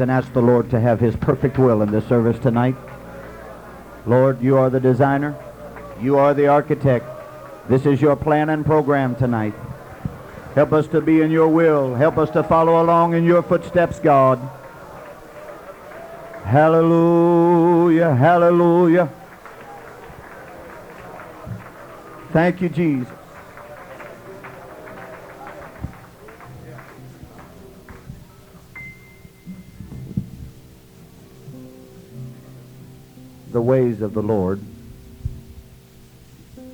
and ask the Lord to have his perfect will in this service tonight. Lord, you are the designer. You are the architect. This is your plan and program tonight. Help us to be in your will. Help us to follow along in your footsteps, God. Hallelujah, hallelujah. Thank you, Jesus. The ways of the Lord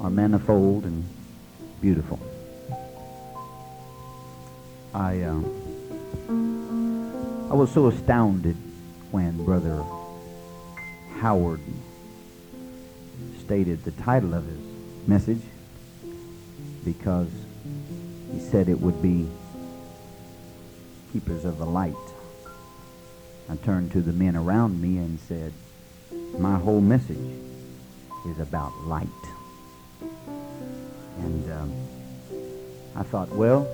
are manifold and beautiful. I uh, I was so astounded when Brother Howard stated the title of his message because he said it would be keepers of the light. I turned to the men around me and said, my whole message is about light. And um, I thought, well,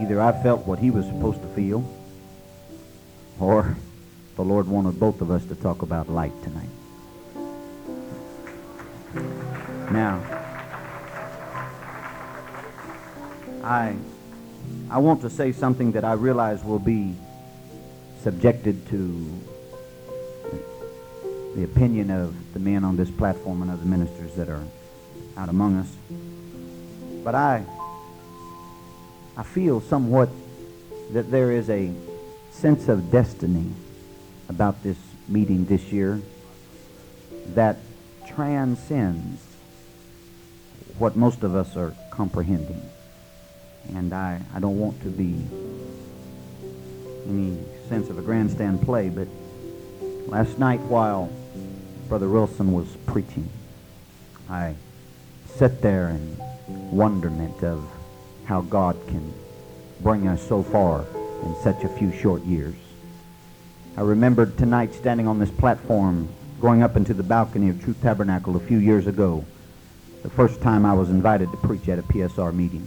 either I felt what he was supposed to feel, or the Lord wanted both of us to talk about light tonight. Now, I, I want to say something that I realize will be subjected to the opinion of the men on this platform and other ministers that are out among us. But I, I feel somewhat that there is a sense of destiny about this meeting this year that transcends what most of us are comprehending. And I, I don't want to be any sense of a grandstand play, but last night while Brother Wilson was preaching, I sat there in wonderment of how God can bring us so far in such a few short years. I remembered tonight standing on this platform, going up into the balcony of Truth Tabernacle a few years ago, the first time I was invited to preach at a PSR meeting,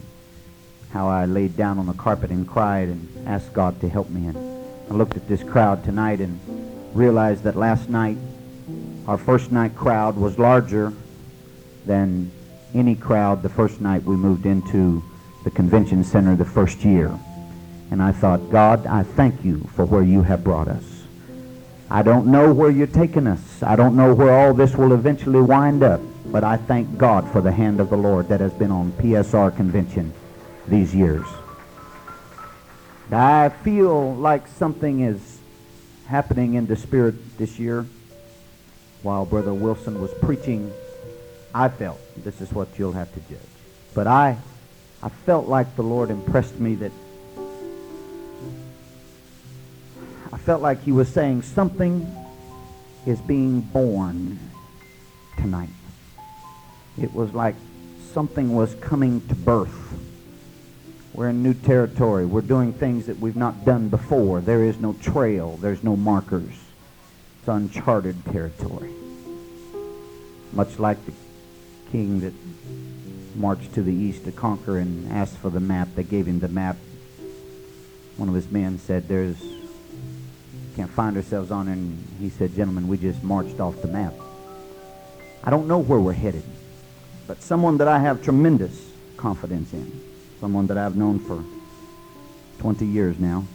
how I laid down on the carpet and cried and asked God to help me. And I looked at this crowd tonight and realized that last night our first night crowd was larger than any crowd the first night we moved into the convention center the first year. And I thought, God, I thank you for where you have brought us. I don't know where you're taking us. I don't know where all this will eventually wind up. But I thank God for the hand of the Lord that has been on PSR convention these years. I feel like something is happening in the spirit this year while Brother Wilson was preaching, I felt, this is what you'll have to judge, but I, I felt like the Lord impressed me that I felt like he was saying something is being born tonight. It was like something was coming to birth. We're in new territory. We're doing things that we've not done before. There is no trail. There's no markers. It's uncharted territory. Much like the king that marched to the east to conquer and asked for the map. They gave him the map. One of his men said, there's, can't find ourselves on. And he said, gentlemen, we just marched off the map. I don't know where we're headed, but someone that I have tremendous confidence in, someone that I've known for 20 years now,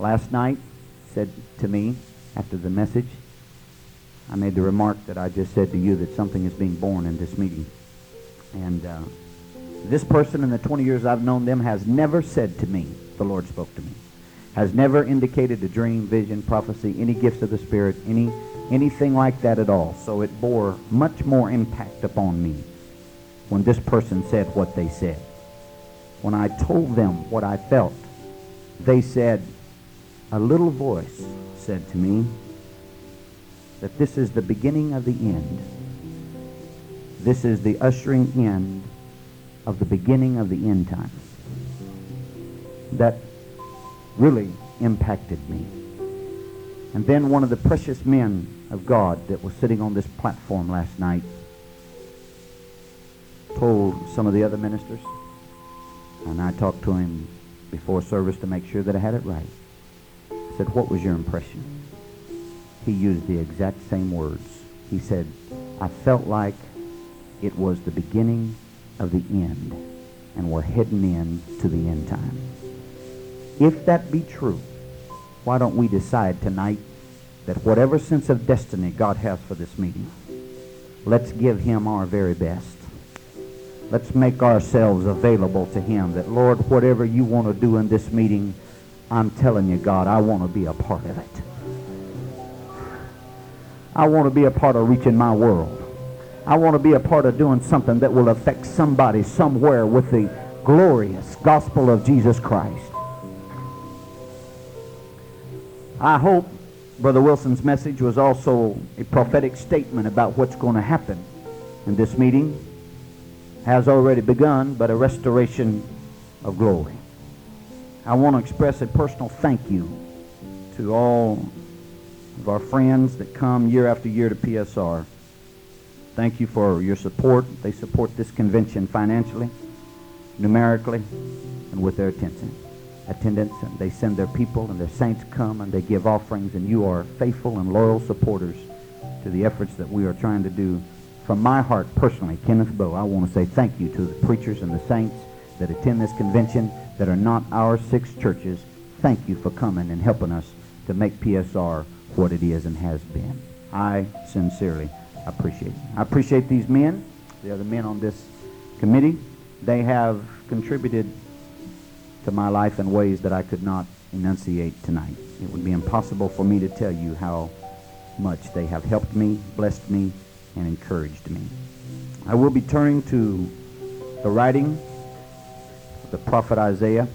last night said to me, after the message, I made the remark that I just said to you that something is being born in this meeting. And uh, this person in the 20 years I've known them has never said to me, the Lord spoke to me, has never indicated a dream, vision, prophecy, any gifts of the Spirit, any anything like that at all. So it bore much more impact upon me when this person said what they said. When I told them what I felt, they said, a little voice said to me that this is the beginning of the end. This is the ushering in of the beginning of the end times. That really impacted me. And then one of the precious men of God that was sitting on this platform last night told some of the other ministers, and I talked to him before service to make sure that I had it right. Said, what was your impression? He used the exact same words. He said, I felt like it was the beginning of the end, and we're heading in to the end time. If that be true, why don't we decide tonight that whatever sense of destiny God has for this meeting, let's give him our very best. Let's make ourselves available to him that, Lord, whatever you want to do in this meeting, I'm telling you, God, I want to be a part of it. I want to be a part of reaching my world. I want to be a part of doing something that will affect somebody somewhere with the glorious gospel of Jesus Christ. I hope Brother Wilson's message was also a prophetic statement about what's going to happen in this meeting. Has already begun, but a restoration of glory. I want to express a personal thank you to all of our friends that come year after year to PSR. Thank you for your support. They support this convention financially, numerically, and with their attention attendance, and they send their people, and their saints come, and they give offerings, and you are faithful and loyal supporters to the efforts that we are trying to do. From my heart, personally, Kenneth Bow, I want to say thank you to the preachers and the saints that attend this convention that are not our six churches. Thank you for coming and helping us to make PSR what it is and has been. I sincerely appreciate it. I appreciate these men, the other men on this committee. They have contributed to my life in ways that I could not enunciate tonight. It would be impossible for me to tell you how much they have helped me, blessed me, and encouraged me. I will be turning to the writing the prophet Isaiah.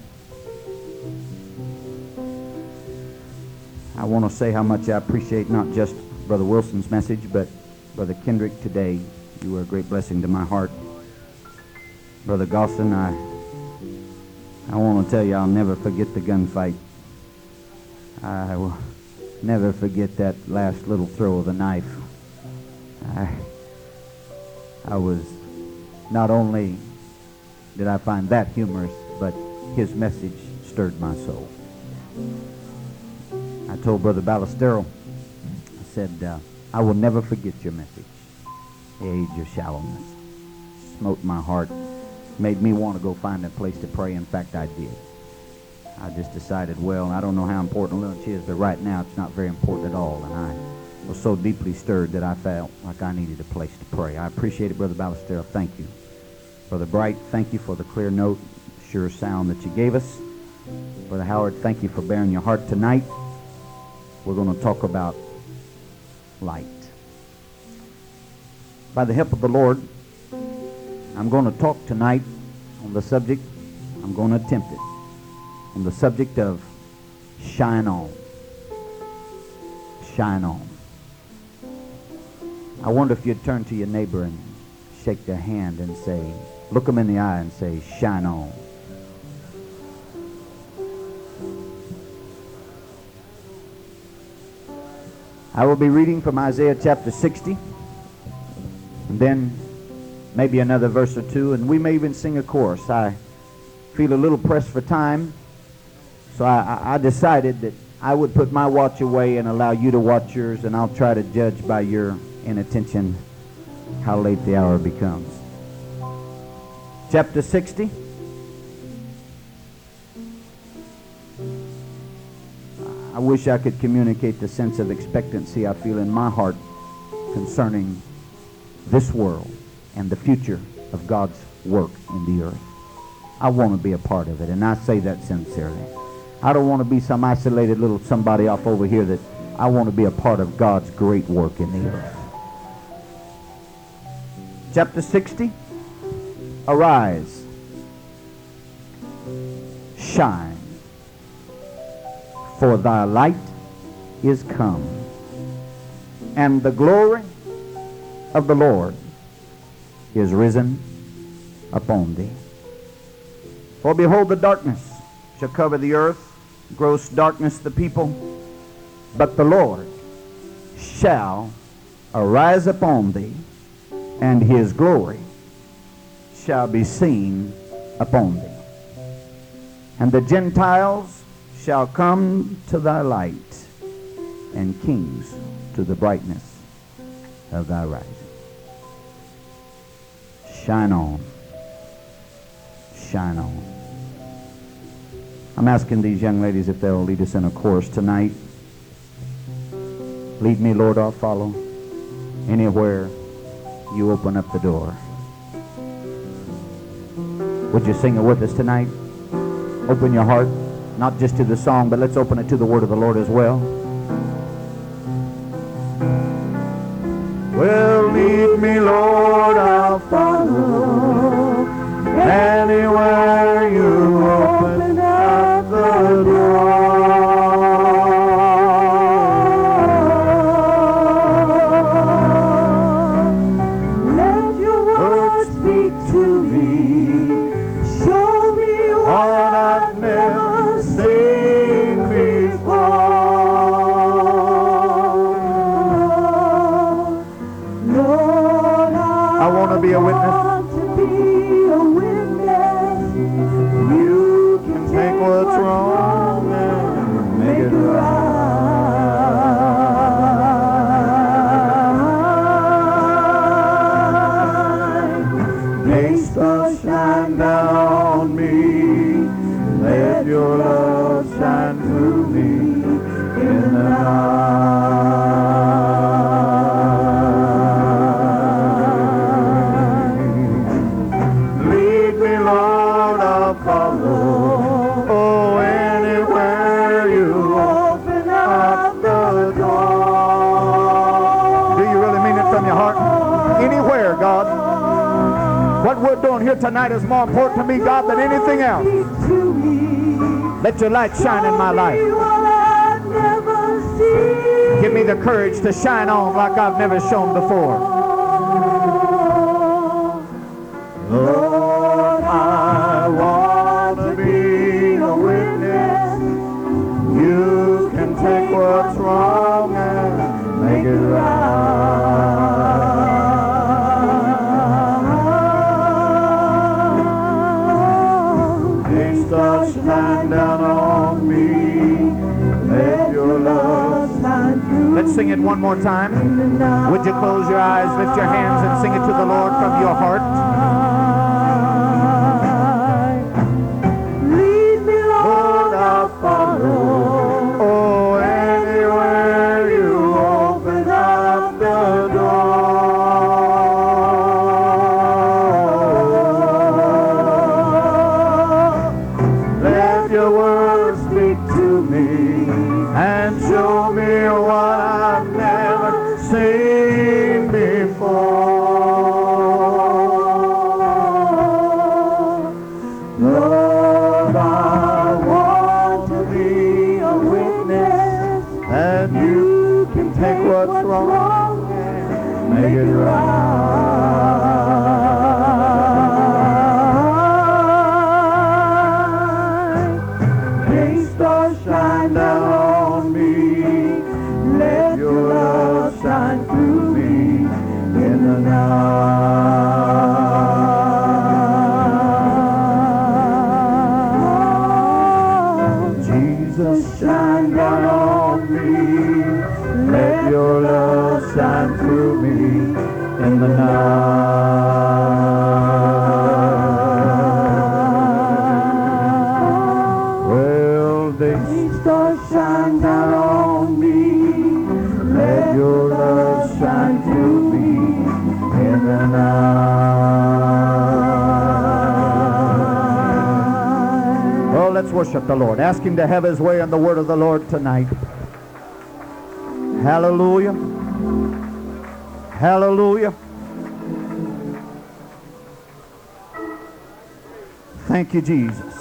I want to say how much I appreciate not just Brother Wilson's message, but Brother Kendrick today. You were a great blessing to my heart. Brother Gosson, I I want to tell you, I'll never forget the gunfight. I will never forget that last little throw of the knife. I, I was, not only did I find that humorous, but his message stirred my soul. I told Brother Ballestero, I said, uh, I will never forget your message. The age of shallowness smote my heart made me want to go find a place to pray. In fact, I did. I just decided, well, I don't know how important lunch is, but right now it's not very important at all. And I was so deeply stirred that I felt like I needed a place to pray. I appreciate it, Brother Ballestero. Thank you. Brother Bright, thank you for the clear note, sure sound that you gave us. Brother Howard, thank you for bearing your heart tonight. We're going to talk about light. By the help of the Lord, I'm going to talk tonight on the subject, I'm going to attempt it, on the subject of shine on. Shine on. I wonder if you'd turn to your neighbor and shake their hand and say, look them in the eye and say, shine on. I will be reading from Isaiah chapter 60, and then maybe another verse or two, and we may even sing a chorus. I feel a little pressed for time, so I, I decided that I would put my watch away and allow you to watch yours, and I'll try to judge by your inattention how late the hour becomes. Chapter 60. I wish I could communicate the sense of expectancy I feel in my heart concerning this world and the future of God's work in the earth. I want to be a part of it, and I say that sincerely. I don't want to be some isolated little somebody off over here that I want to be a part of God's great work in the earth. Chapter 60 Arise, shine, for thy light is come, and the glory of the Lord is risen upon thee. For behold, the darkness shall cover the earth, gross darkness the people, but the Lord shall arise upon thee, and his glory shall be seen upon thee. And the Gentiles shall come to thy light, and kings to the brightness of thy rising. Shine on. Shine on. I'm asking these young ladies if they'll lead us in a chorus tonight. Lead me, Lord, I'll follow. Anywhere you open up the door. Would you sing it with us tonight? Open your heart, not just to the song, but let's open it to the word of the Lord as well. Well, lead me, Lord, I'll follow. Anywhere you tonight is more important to me, God, than anything else. Let your light shine in my life. Give me the courage to shine on like I've never shone before. Sing it one more time. Would you close your eyes, lift your hands, and sing it to the Lord from your heart? Him to have His way in the word of the Lord tonight. Hallelujah. Hallelujah. Thank you, Jesus.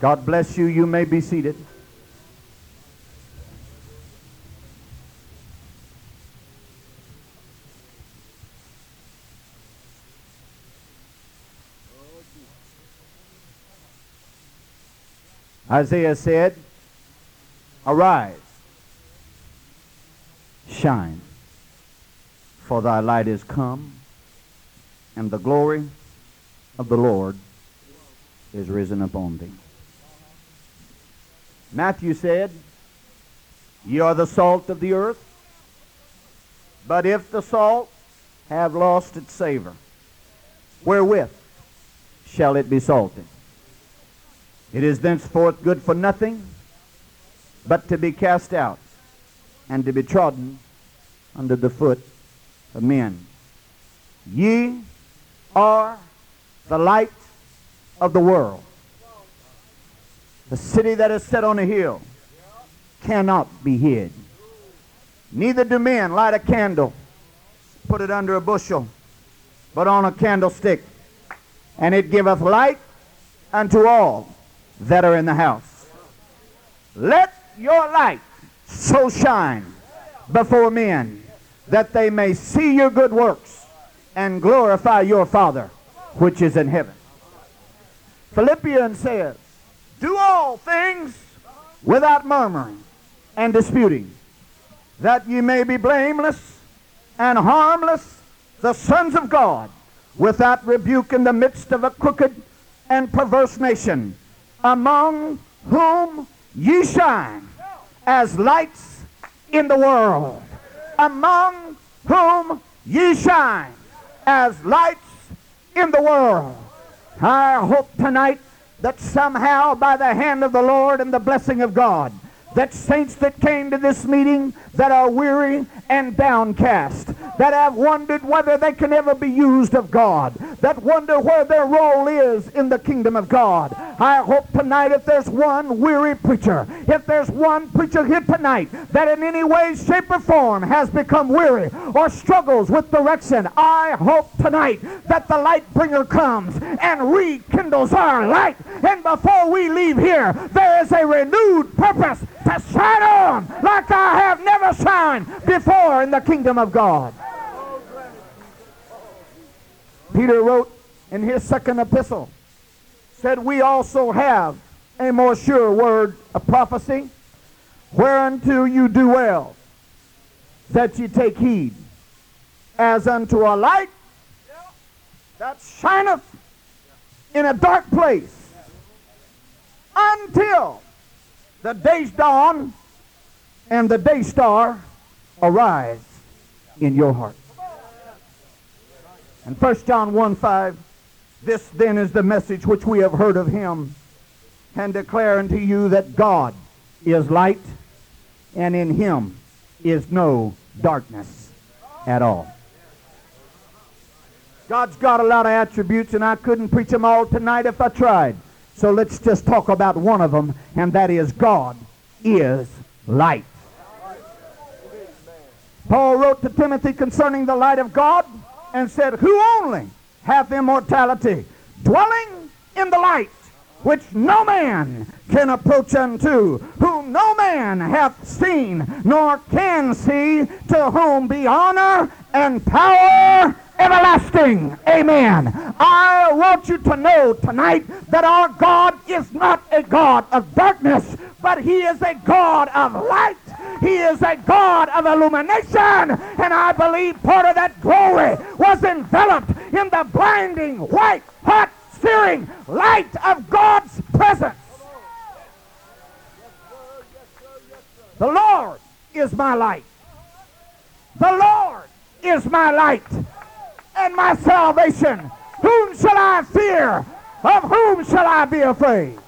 God bless you. You may be seated. Isaiah said, Arise, shine, for thy light is come, and the glory of the Lord is risen upon thee. Matthew said, Ye are the salt of the earth, but if the salt have lost its savor, wherewith shall it be salted? It is thenceforth good for nothing but to be cast out and to be trodden under the foot of men. Ye are the light of the world. The city that is set on a hill cannot be hid. Neither do men light a candle, put it under a bushel, but on a candlestick, and it giveth light unto all that are in the house. Let your light so shine before men that they may see your good works and glorify your Father which is in heaven. Philippians says, Do all things without murmuring and disputing, that ye may be blameless and harmless, the sons of God, without rebuke in the midst of a crooked and perverse nation, among whom ye shine as lights in the world, among whom ye shine as lights in the world. I hope tonight that somehow by the hand of the Lord and the blessing of God, that saints that came to this meeting that are weary and downcast, that have wondered whether they can ever be used of God, that wonder where their role is in the kingdom of God. I hope tonight if there's one weary preacher, if there's one preacher here tonight that in any way, shape, or form has become weary or struggles with direction, I hope tonight that the light bringer comes and rekindles our light. And before we leave here, there is a renewed purpose to shine on like I have never shined before in the kingdom of God. Peter wrote in his second epistle, said, We also have a more sure word of prophecy, whereunto you do well, that ye take heed, as unto a light that shineth in a dark place, until the day's dawn and the day star arise in your heart. And 1 John 1 5, this then is the message which we have heard of him, and declare unto you that God is light, and in him is no darkness at all. God's got a lot of attributes, and I couldn't preach them all tonight if I tried. So let's just talk about one of them, and that is God is light. Paul wrote to Timothy concerning the light of God and said, Who only hath immortality, dwelling in the light, which no man can approach unto, whom no man hath seen, nor can see, to whom be honor and power everlasting. Amen. I want you to know tonight that our God is not a God of darkness, but he is a God of light. He is a God of illumination. And I believe part of that glory was enveloped in the blinding, white, hot, searing light of God's presence. The Lord is my light. The Lord is my light and my salvation. Whom shall I fear? Of whom shall I be afraid?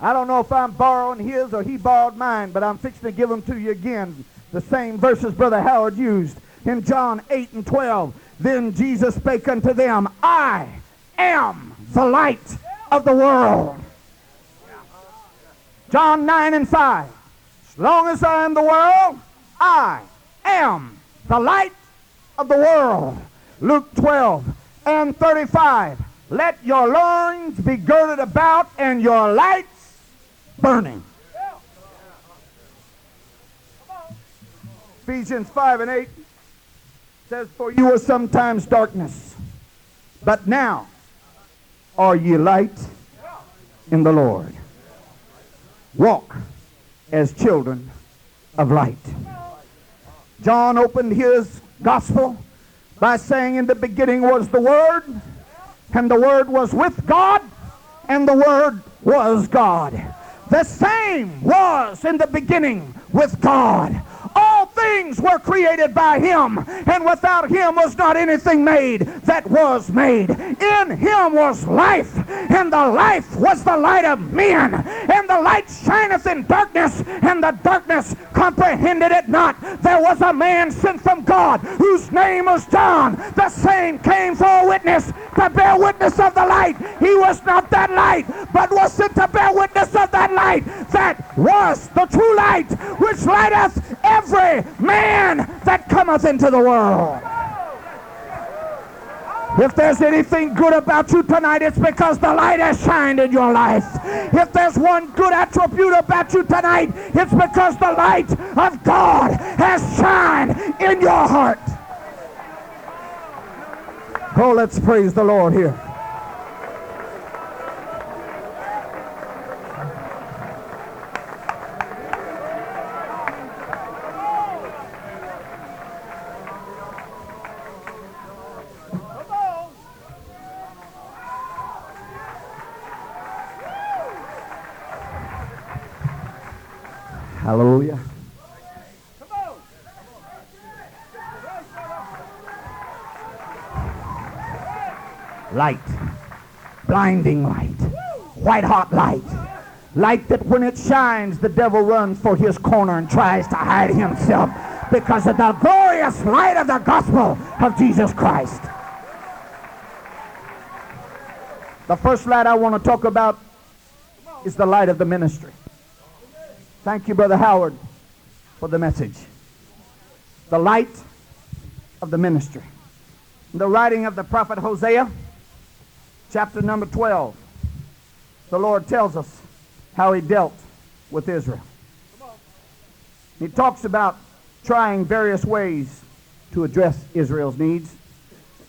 I don't know if I'm borrowing his or he borrowed mine, but I'm fixing to give them to you again. The same verses Brother Howard used in John 8 and 12. Then Jesus spake unto them, I am the light of the world. John 9 and 5. As long as I am the world, I am the light of the world. Luke 12 and 35. Let your loins be girded about and your lights burning. Ephesians 5 and 8 says, For you were sometimes darkness, but now are ye light in the Lord. Walk as children of light. John opened his gospel by saying, In the beginning was the Word, and the Word was with God, and the Word was God. The same was in the beginning with God. All things were created by him, and without him was not anything made that was made. In him was life, and the life was the light of men. And the light shineth in darkness, and the darkness comprehended it not. There was a man sent from God whose name was John. The same came for a witness to bear witness of the light. He was not that light, but was sent to bear witness of that light that was the true light, which lighteth every man that cometh into the world. If there's anything good about you tonight, it's because the light has shined in your life. If there's one good attribute about you tonight, it's because the light of God has shined in your heart. Oh, let's praise the Lord here. Hallelujah. Light. Blinding light. White hot light. Light that when it shines, the devil runs for his corner and tries to hide himself because of the glorious light of the gospel of Jesus Christ. The first light I want to talk about is the light of the ministry. Thank you, Brother Howard, for the message. The light of the ministry. In the writing of the prophet Hosea, chapter number 12, the Lord tells us how he dealt with Israel. He talks about trying various ways to address Israel's needs,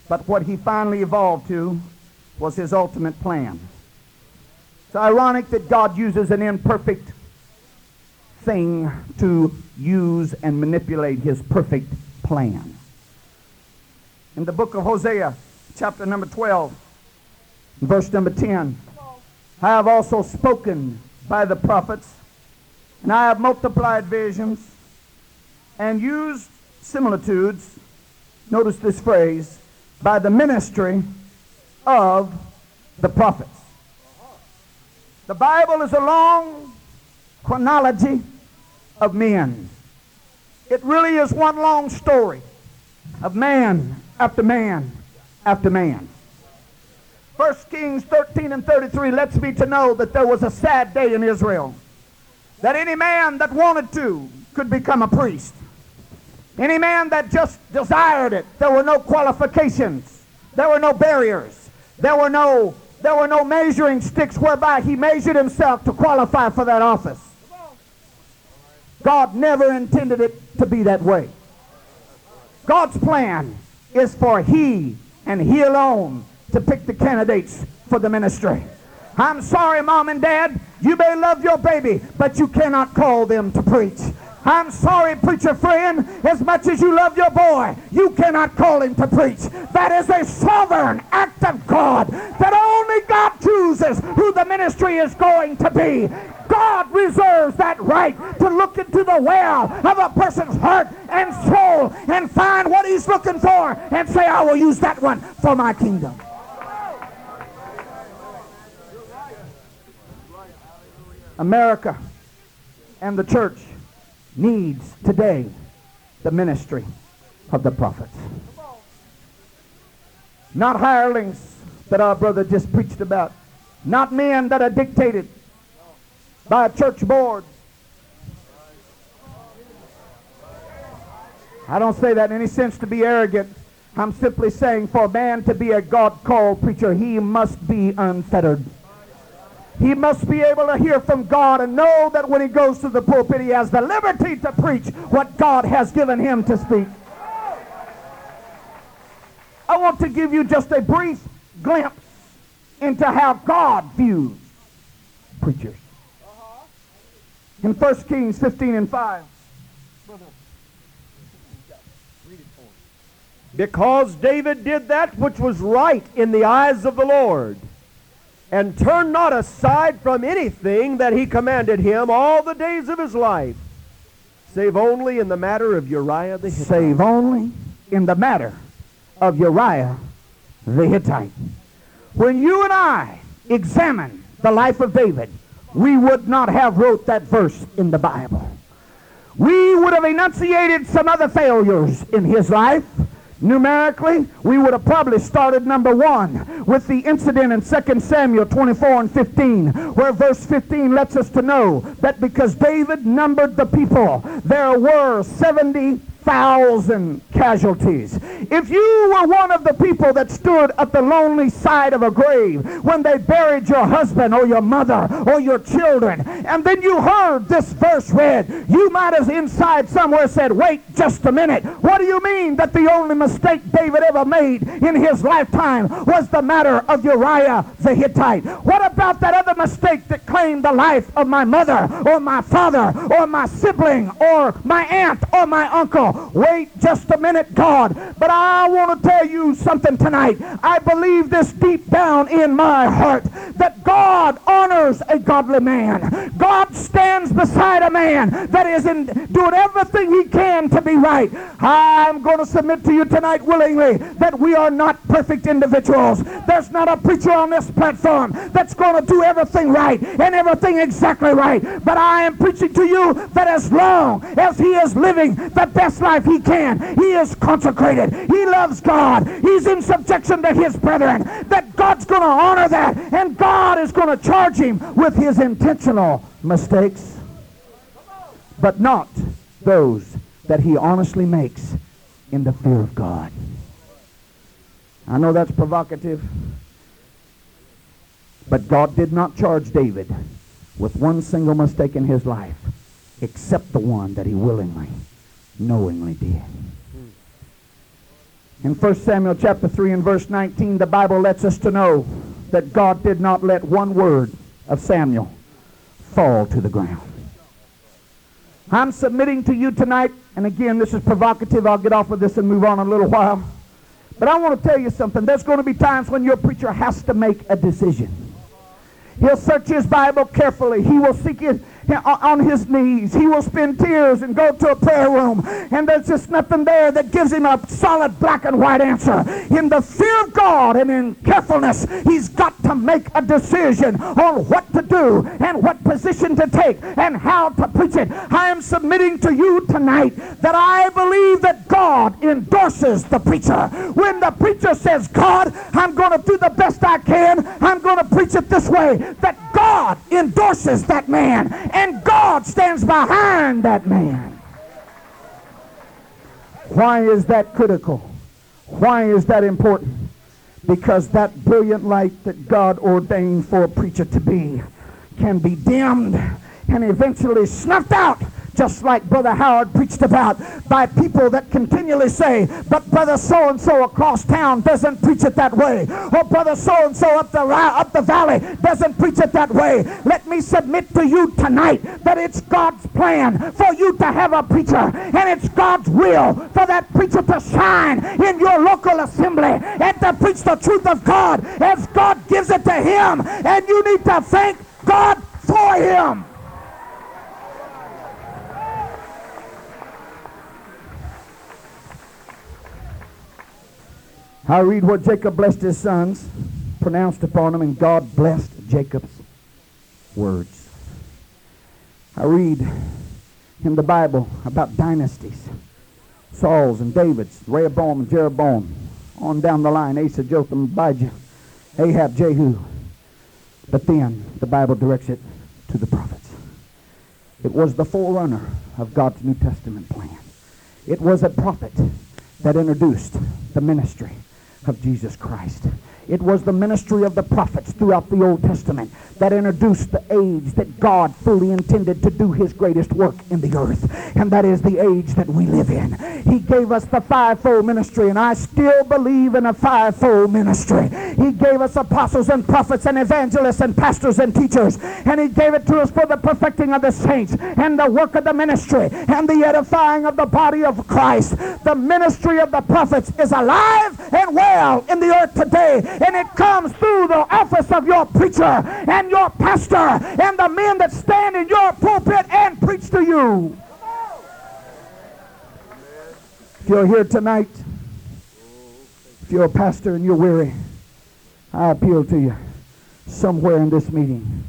but what he finally evolved to was his ultimate plan. It's ironic that God uses an imperfect thing to use and manipulate his perfect plan. In the book of Hosea, chapter number 12, verse number 10, I have also spoken by the prophets, and I have multiplied visions and used similitudes. Notice this phrase by the ministry of the prophets. The Bible is a long chronology of men. It really is one long story of man after man after man. 1 Kings 13 and 33 lets me to know that there was a sad day in Israel. That any man that wanted to could become a priest. Any man that just desired it. There were no qualifications. There were no barriers. There were no, there were no measuring sticks whereby he measured himself to qualify for that office. God never intended it to be that way. God's plan is for he and he alone to pick the candidates for the ministry. I'm sorry, mom and dad, you may love your baby, but you cannot call them to preach. I'm sorry, preacher friend, as much as you love your boy, you cannot call him to preach. That is a sovereign act of God that only God chooses who the ministry is going to be. God reserves that right to look into the well of a person's heart and soul and find what he's looking for and say, I will use that one for my kingdom. America and the church needs today the ministry of the prophets. Not hirelings that our brother just preached about. Not men that are dictated by a church board. I don't say that in any sense to be arrogant. I'm simply saying for a man to be a God-called preacher, he must be unfettered. He must be able to hear from God and know that when he goes to the pulpit, he has the liberty to preach what God has given him to speak. I want to give you just a brief glimpse into how God views preachers. In 1 Kings 15 and 5. Because David did that which was right in the eyes of the Lord, and turned not aside from anything that he commanded him all the days of his life, save only in the matter of Uriah the Hittite. Save only in the matter of Uriah the Hittite. When you and I examine the life of David, we would not have wrote that verse in the Bible. We would have enunciated some other failures in his life. Numerically, we would have probably started number one with the incident in 2 Samuel 24 and 15, where verse 15 lets us to know that because David numbered the people, there were 70 thousand casualties. If you were one of the people that stood at the lonely side of a grave when they buried your husband or your mother or your children, and then you heard this verse read, you might have inside somewhere said, wait just a minute. What do you mean that the only mistake David ever made in his lifetime was the matter of Uriah the Hittite? What about that other mistake that claimed the life of my mother or my father or my sibling or my aunt or my uncle? Wait just a minute, God. But I want to tell you something tonight. I believe this deep down in my heart that God honors a godly man. God stands beside a man that is in doing everything he can to be right. I'm going to submit to you tonight willingly that we are not perfect individuals. There's not a preacher on this platform that's going to do everything right and everything exactly right. But I am preaching to you that as long as he is living the best life he can, he is consecrated. He loves God. He's in subjection to his brethren. That God's going to honor that. And God is going to charge him with his intentional mistakes. But not those that he honestly makes in the fear of God. I know that's provocative. But God did not charge David with one single mistake in his life, except the one that he willingly, knowingly did. In 1 Samuel chapter 3 and verse 19, the Bible lets us to know that God did not let one word of Samuel fall to the ground. I'm submitting to you tonight, and again, this is provocative. I'll get off of this and move on a little while. But I want to tell you something. There's going to be times when your preacher has to make a decision. He'll search his Bible carefully. He will seek it on his knees. He will spend tears and go to a prayer room. And there's just nothing there that gives him a solid black and white answer. In the fear of God and in carefulness, he's got to make a decision on what to do and what position to take and how to preach it. I am submitting to you tonight that I believe that God endorses the preacher. When the preacher says, God, I'm going to do the best I can, I'm going to preach it this way, that God endorses that man and God stands behind that man. Why is that critical? Why is that important? Because that brilliant light that God ordained for a preacher to be can be dimmed and eventually snuffed out just like Brother Howard preached about, by people that continually say, but Brother so-and-so across town doesn't preach it that way, or Brother so-and-so up the, up the valley doesn't preach it that way. Let me submit to you tonight that it's God's plan for you to have a preacher, and it's God's will for that preacher to shine in your local assembly and to preach the truth of God as God gives it to him, and you need to thank God for him. I read what Jacob blessed his sons, pronounced upon them, and God blessed Jacob's words. I read in the Bible about dynasties. Saul's and David's, Rehoboam and Jeroboam, on down the line, Asa, Jotham, Abijah, Ahab, Jehu. But then the Bible directs it to the prophets. It was the forerunner of God's New Testament plan. It was a prophet that introduced the ministry of Jesus Christ. It was the ministry of the prophets throughout the Old Testament that introduced the age that God fully intended to do his greatest work in the earth. And that is the age that we live in. He gave us the fivefold ministry, and I still believe in a fivefold ministry. He gave us apostles and prophets and evangelists and pastors and teachers. And he gave it to us for the perfecting of the saints and the work of the ministry and the edifying of the body of Christ. The ministry of the prophets is alive and well in the earth today And it comes through the office of your preacher and your pastor and the men that stand in your pulpit and preach to you. If you're here tonight, if you're a pastor and you're weary, I appeal to you somewhere in this meeting,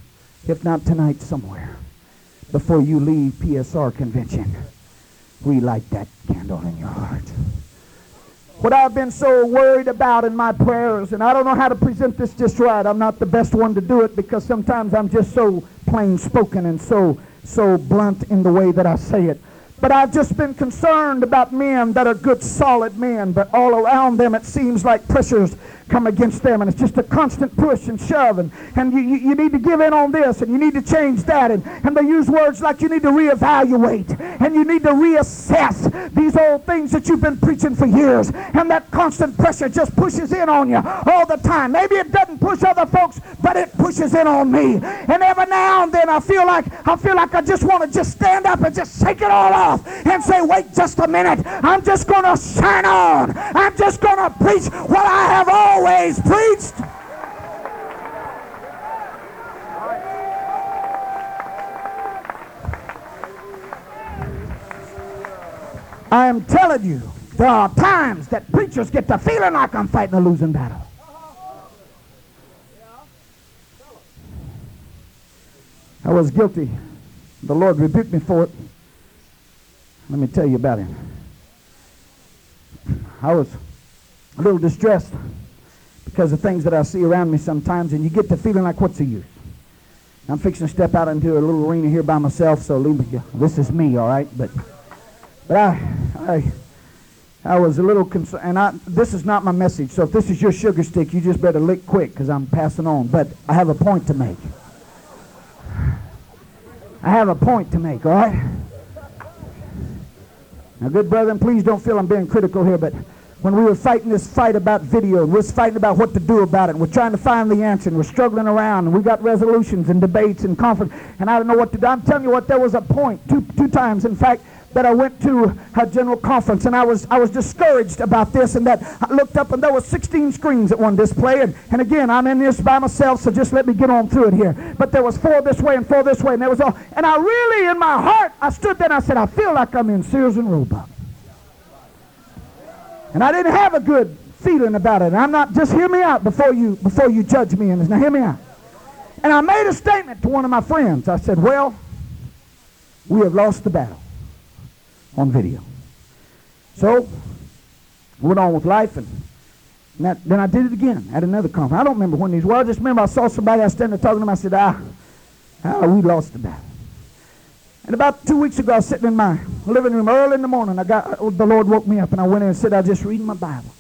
if not tonight, somewhere, before you leave PSR convention, relight that candle in your heart. What I've been so worried about in my prayers, and I don't know how to present this just right. I'm not the best one to do it because sometimes I'm just so plain spoken and so so blunt in the way that I say it. But I've just been concerned about men that are good, solid men, but all around them it seems like pressures come against them, and it's just a constant push and shove, and, and you, you, need to give in on this, and you need to change that, and, and they use words like you need to reevaluate, and you need to reassess these old things that you've been preaching for years, and that constant pressure just pushes in on you all the time. Maybe it doesn't push other folks, but it pushes in on me, and every now and then I feel like I feel like I just want to just stand up and just shake it all off and say, wait just a minute, I'm just going to shine on. I'm just going to preach what I have always preached. I am telling you, there are times that preachers get to feeling like I'm fighting a losing battle. I was guilty. The Lord rebuked me for it. Let me tell you about him. I was a little distressed because of things that I see around me sometimes, and you get to feeling like, what's the use? I'm fixing to step out into a little arena here by myself, so leave me, this is me, all right? But, but I, I, I was a little concerned, and I, this is not my message, so if this is your sugar stick, you just better lick quick because I'm passing on. But I have a point to make. I have a point to make, all right? Now, good brethren, please don't feel I'm being critical here, but when we were fighting this fight about video, and we was fighting about what to do about it, and we're trying to find the answer, and we're struggling around, and we got resolutions and debates and conference, and I don't know what to do. I'm telling you what, there was a point, two, two times, in fact, that I went to a general conference and I was I was discouraged about this and that. I looked up and there were 16 screens at one display and, and again I'm in this by myself so just let me get on through it here. But there was four this way and four this way and there was all and I really in my heart I stood there and I said I feel like I'm in Sears and Roebuck. And I didn't have a good feeling about it. And I'm not just hear me out before you before you judge me in this. Now hear me out. And I made a statement to one of my friends. I said well we have lost the battle on video. So, went on with life, and, then I did it again at another conference. I don't remember when these were. I just remember I saw somebody, I was standing there talking to them. I said, ah, ah, we lost the battle. And about two weeks ago, I was sitting in my living room early in the morning. I got the Lord woke me up, and I went in and said, I was just reading my Bible.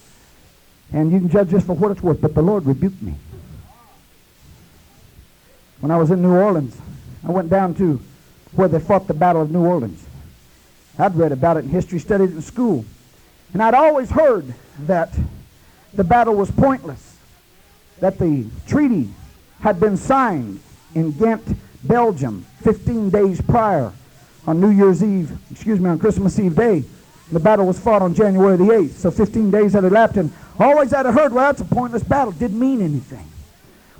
And you can judge this for what it's worth, but the Lord rebuked me. When I was in New Orleans, I went down to where they fought the Battle of New Orleans. I'd read about it in history, studied it in school. And I'd always heard that the battle was pointless, that the treaty had been signed in Ghent, Belgium, 15 days prior on New Year's Eve, excuse me, on Christmas Eve day. The battle was fought on January the 8th, so 15 days had elapsed, and always I'd heard, well, that's a pointless battle. Didn't mean anything.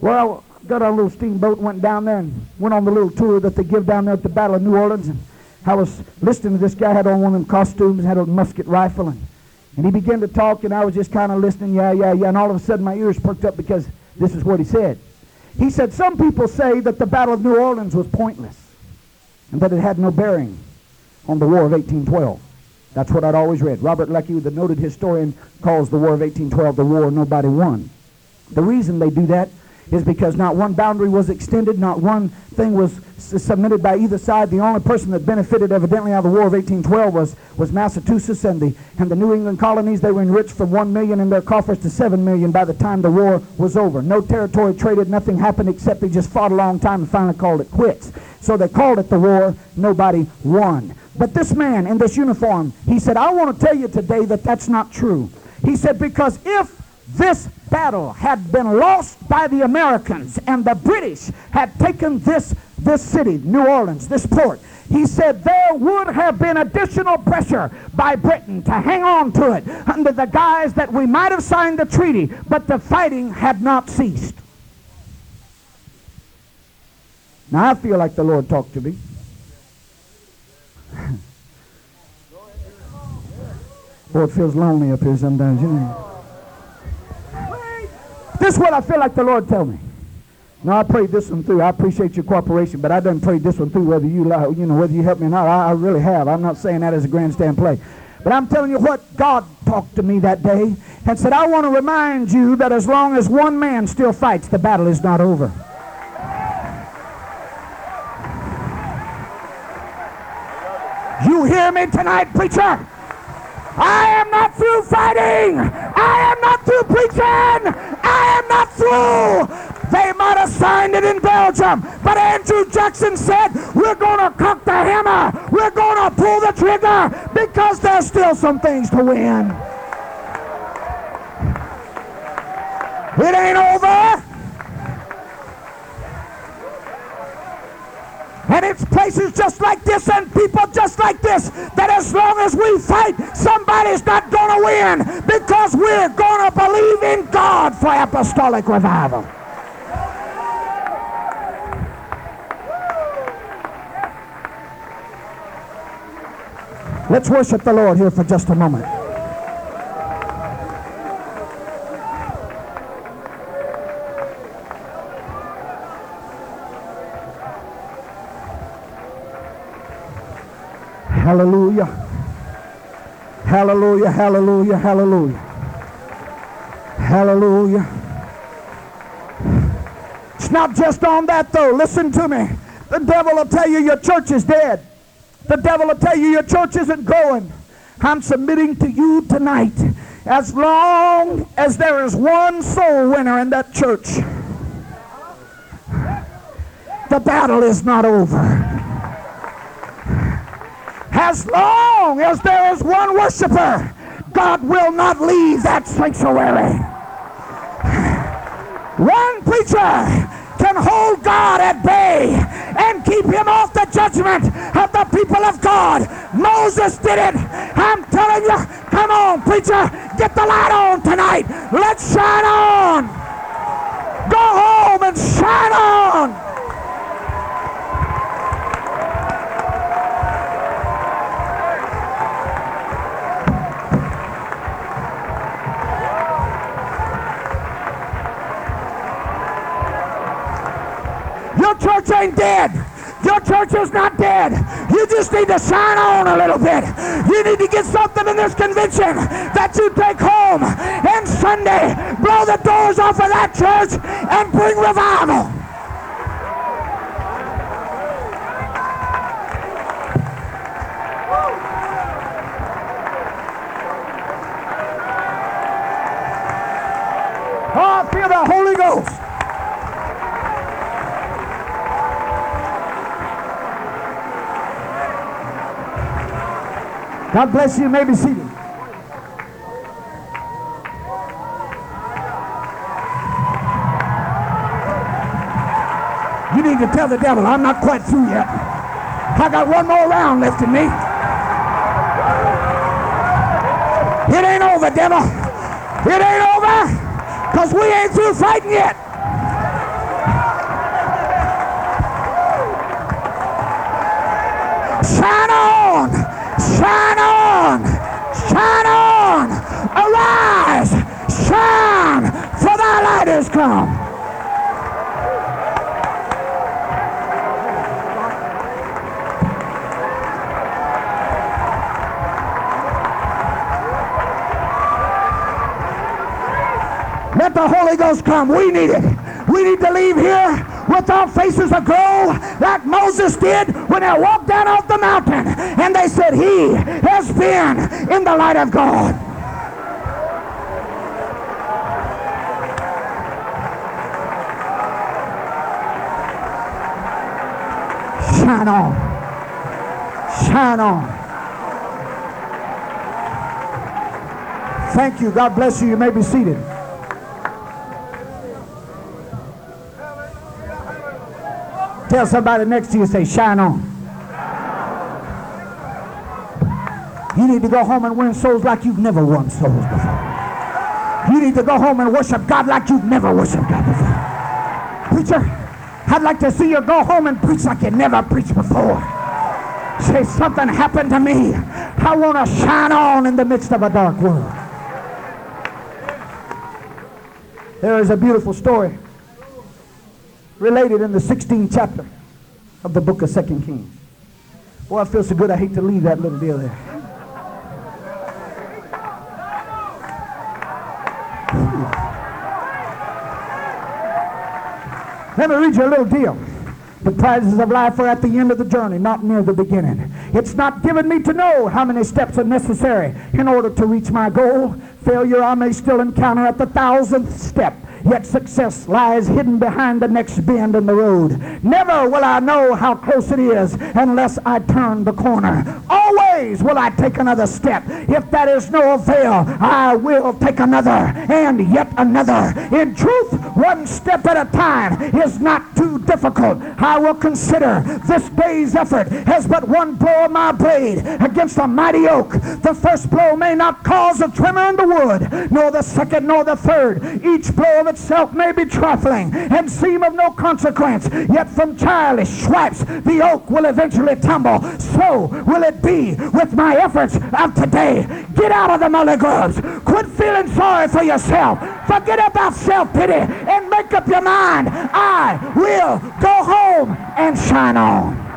Well, got on a little steamboat, went down there, and went on the little tour that they give down there at the Battle of New Orleans, and I was listening to this guy had on one of them costumes, had a musket rifle, and, and he began to talk, and I was just kind of listening, yeah, yeah, yeah, and all of a sudden my ears perked up because this is what he said. He said, some people say that the Battle of New Orleans was pointless and that it had no bearing on the War of 1812. That's what I'd always read. Robert Leckie, the noted historian, calls the War of 1812 the war nobody won. The reason they do that is because not one boundary was extended, not one thing was submitted by either side. The only person that benefited evidently out of the War of 1812 was, was Massachusetts and the, and the New England colonies. They were enriched from 1 million in their coffers to 7 million by the time the war was over. No territory traded, nothing happened except they just fought a long time and finally called it quits. So they called it the war, nobody won. But this man in this uniform, he said, I want to tell you today that that's not true. He said, because if this battle had been lost by the Americans and the British had taken this this city, New Orleans, this port, he said there would have been additional pressure by Britain to hang on to it under the guise that we might have signed the treaty, but the fighting had not ceased. Now I feel like the Lord talked to me. Boy, it feels lonely up here sometimes, you know. This is what I feel like the Lord tell me. Now I prayed this one through. I appreciate your cooperation, but I done prayed this one through whether you you know whether you help me or not. I, I really have. I'm not saying that as a grandstand play. But I'm telling you what God talked to me that day and said, I want to remind you that as long as one man still fights, the battle is not over. You hear me tonight, preacher? I am not through fighting. I am not through preaching. I am not through. They might have signed it in Belgium, but Andrew Jackson said, we're going to cock the hammer. We're going to pull the trigger because there's still some things to win. It ain't over. And it's places just like this and people just like this that as long as we fight, somebody's not going to win because we're going to believe in God for apostolic revival. Let's worship the Lord here for just a moment. Hallelujah, hallelujah, hallelujah. Hallelujah. It's not just on that though. Listen to me. The devil will tell you your church is dead. The devil will tell you your church isn't going. I'm submitting to you tonight. As long as there is one soul winner in that church, the battle is not over. As long as there is one worshiper, God will not leave that sanctuary. One preacher can hold God at bay and keep him off the judgment of the people of God. Moses did it. I'm telling you, come on, preacher, get the light on tonight. Let's shine on. Go home and shine on. Church ain't dead. Your church is not dead. You just need to shine on a little bit. You need to get something in this convention that you take home and Sunday blow the doors off of that church and bring revival. God bless you. You may be seated. You need to tell the devil, I'm not quite through yet. I got one more round left in me. It ain't over, devil. It ain't over because we ain't through fighting yet. Shine on! Shine on! Shine on! Arise! Shine! For thy light is come. Let the Holy Ghost come. We need it. We need to leave here with our faces aglow like Moses did when they walked down off the mountain and they said, He has been in the light of God. Shine on. Shine on. Thank you. God bless you. You may be seated. Tell somebody next to you, say, shine on. You need to go home and win souls like you've never won souls before. You need to go home and worship God like you've never worshiped God before. Preacher, I'd like to see you go home and preach like you never preached before. Say, something happened to me. I want to shine on in the midst of a dark world. There is a beautiful story related in the 16th chapter of the book of Second Kings. Boy, I feel so good I hate to leave that little deal there. Let me read you a little deal. The prizes of life are at the end of the journey, not near the beginning. It's not given me to know how many steps are necessary in order to reach my goal. Failure I may still encounter at the thousandth step. Yet success lies hidden behind the next bend in the road. Never will I know how close it is unless I turn the corner. Always will I take another step. If that is no avail, I will take another and yet another. In truth, one step at a time is not too difficult. I will consider this day's effort as but one blow of my blade against a mighty oak. The first blow may not cause a tremor in the wood, nor the second, nor the third. Each blow of itself may be trifling and seem of no consequence, yet from childish swipes the oak will eventually tumble. So will it be with my efforts of today. Get out of the mully grubs. Quit feeling sorry for yourself. Forget about self-pity and make up your mind. I will go home and shine on.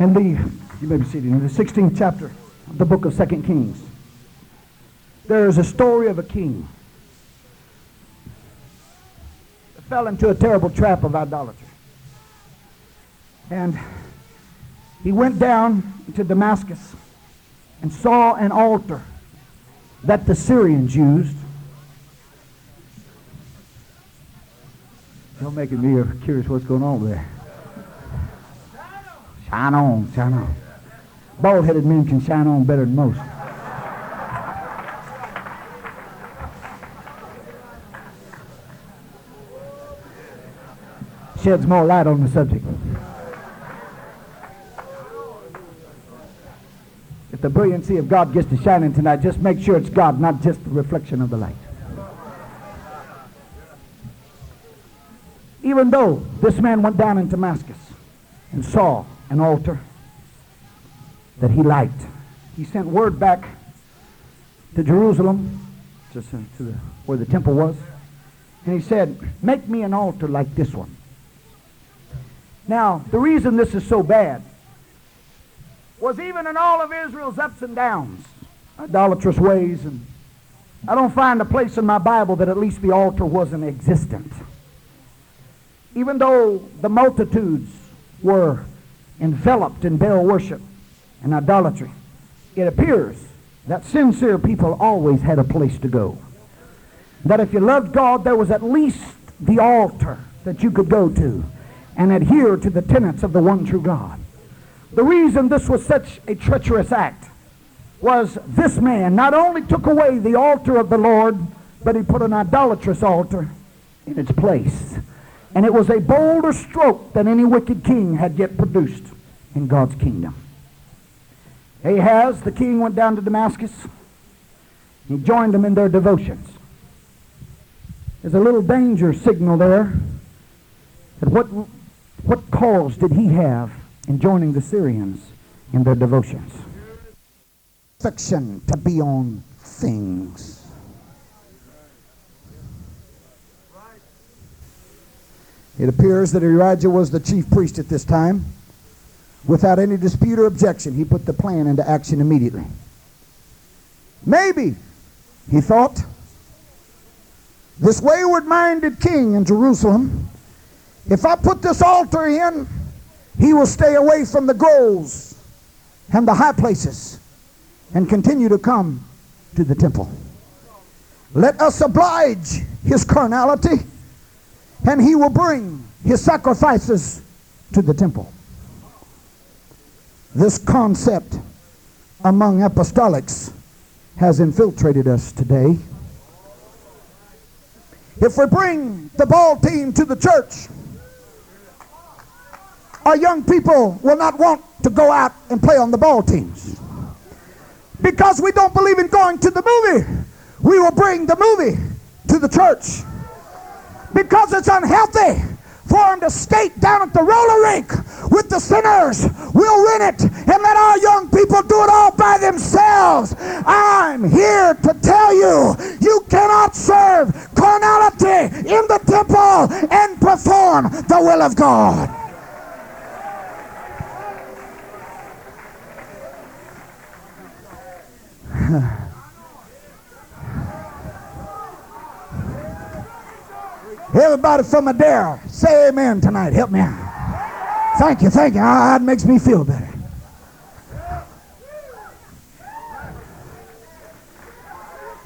In the, you may be seated, in the 16th chapter of the book of Second Kings, there is a story of a king that fell into a terrible trap of idolatry. And he went down to Damascus and saw an altar that the Syrians used. You're making me curious what's going on there. Shine on, shine on. Bald-headed men can shine on better than most. Sheds more light on the subject. If the brilliancy of God gets to shining tonight, just make sure it's God, not just the reflection of the light. Even though this man went down in Damascus and saw an altar that he liked, he sent word back to Jerusalem, to, to the, where the temple was, and he said, Make me an altar like this one. Now, the reason this is so bad was even in all of Israel's ups and downs, idolatrous ways, and I don't find a place in my Bible that at least the altar wasn't existent. Even though the multitudes were enveloped in Baal worship and idolatry, it appears that sincere people always had a place to go. That if you loved God, there was at least the altar that you could go to and adhere to the tenets of the one true God. The reason this was such a treacherous act was this man not only took away the altar of the Lord, but he put an idolatrous altar in its place. And it was a bolder stroke than any wicked king had yet produced in God's kingdom. Ahaz, the king, went down to Damascus. He joined them in their devotions. There's a little danger signal there. But what, what cause did he have in joining the Syrians in their devotions? Fiction to be on things. It appears that Urijah was the chief priest at this time. Without any dispute or objection, he put the plan into action immediately. Maybe, he thought, this wayward minded king in Jerusalem, if I put this altar in, he will stay away from the groves and the high places and continue to come to the temple. Let us oblige his carnality, and he will bring his sacrifices to the temple. This concept among apostolics has infiltrated us today. If we bring the ball team to the church, our young people will not want to go out and play on the ball teams. Because we don't believe in going to the movie, we will bring the movie to the church. Because it's unhealthy for them to skate down at the roller rink with the sinners. We'll rent it and let our young people do it all by themselves. I'm here to tell you, you cannot serve carnality in the temple and perform the will of God. Everybody from Madera, say amen tonight. Help me out. Thank you, thank you. Ah, That makes me feel better.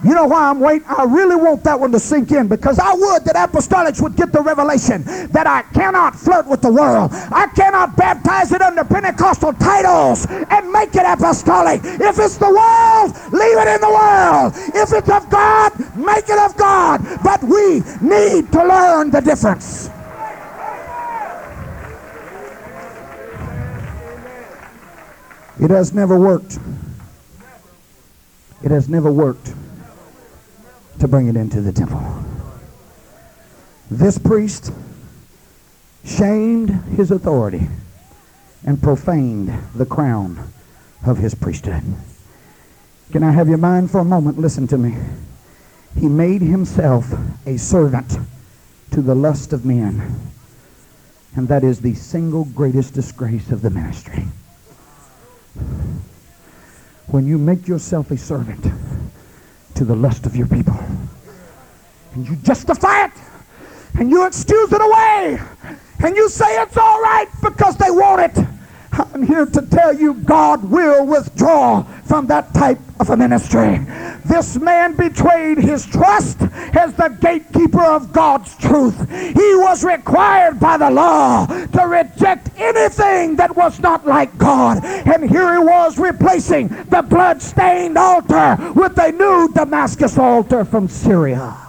You know why I'm waiting? I really want that one to sink in because I would that apostolics would get the revelation that I cannot flirt with the world. I cannot baptize it under Pentecostal titles and make it apostolic. If it's the world, leave it in the world. If it's of God, make it of God. But we need to learn the difference. It has never worked. It has never worked to bring it into the temple. This priest shamed his authority and profaned the crown of his priesthood. Can I have your mind for a moment? Listen to me. He made himself a servant to the lust of men. And that is the single greatest disgrace of the ministry. When you make yourself a servant to the lust of your people. And you justify it. And you excuse it away. And you say it's all right because they want it. I'm here to tell you God will withdraw from that type of a ministry. This man betrayed his trust as the gatekeeper of God's truth. He was required by the law to reject anything that was not like God. And here he was replacing the blood-stained altar with a new Damascus altar from Syria.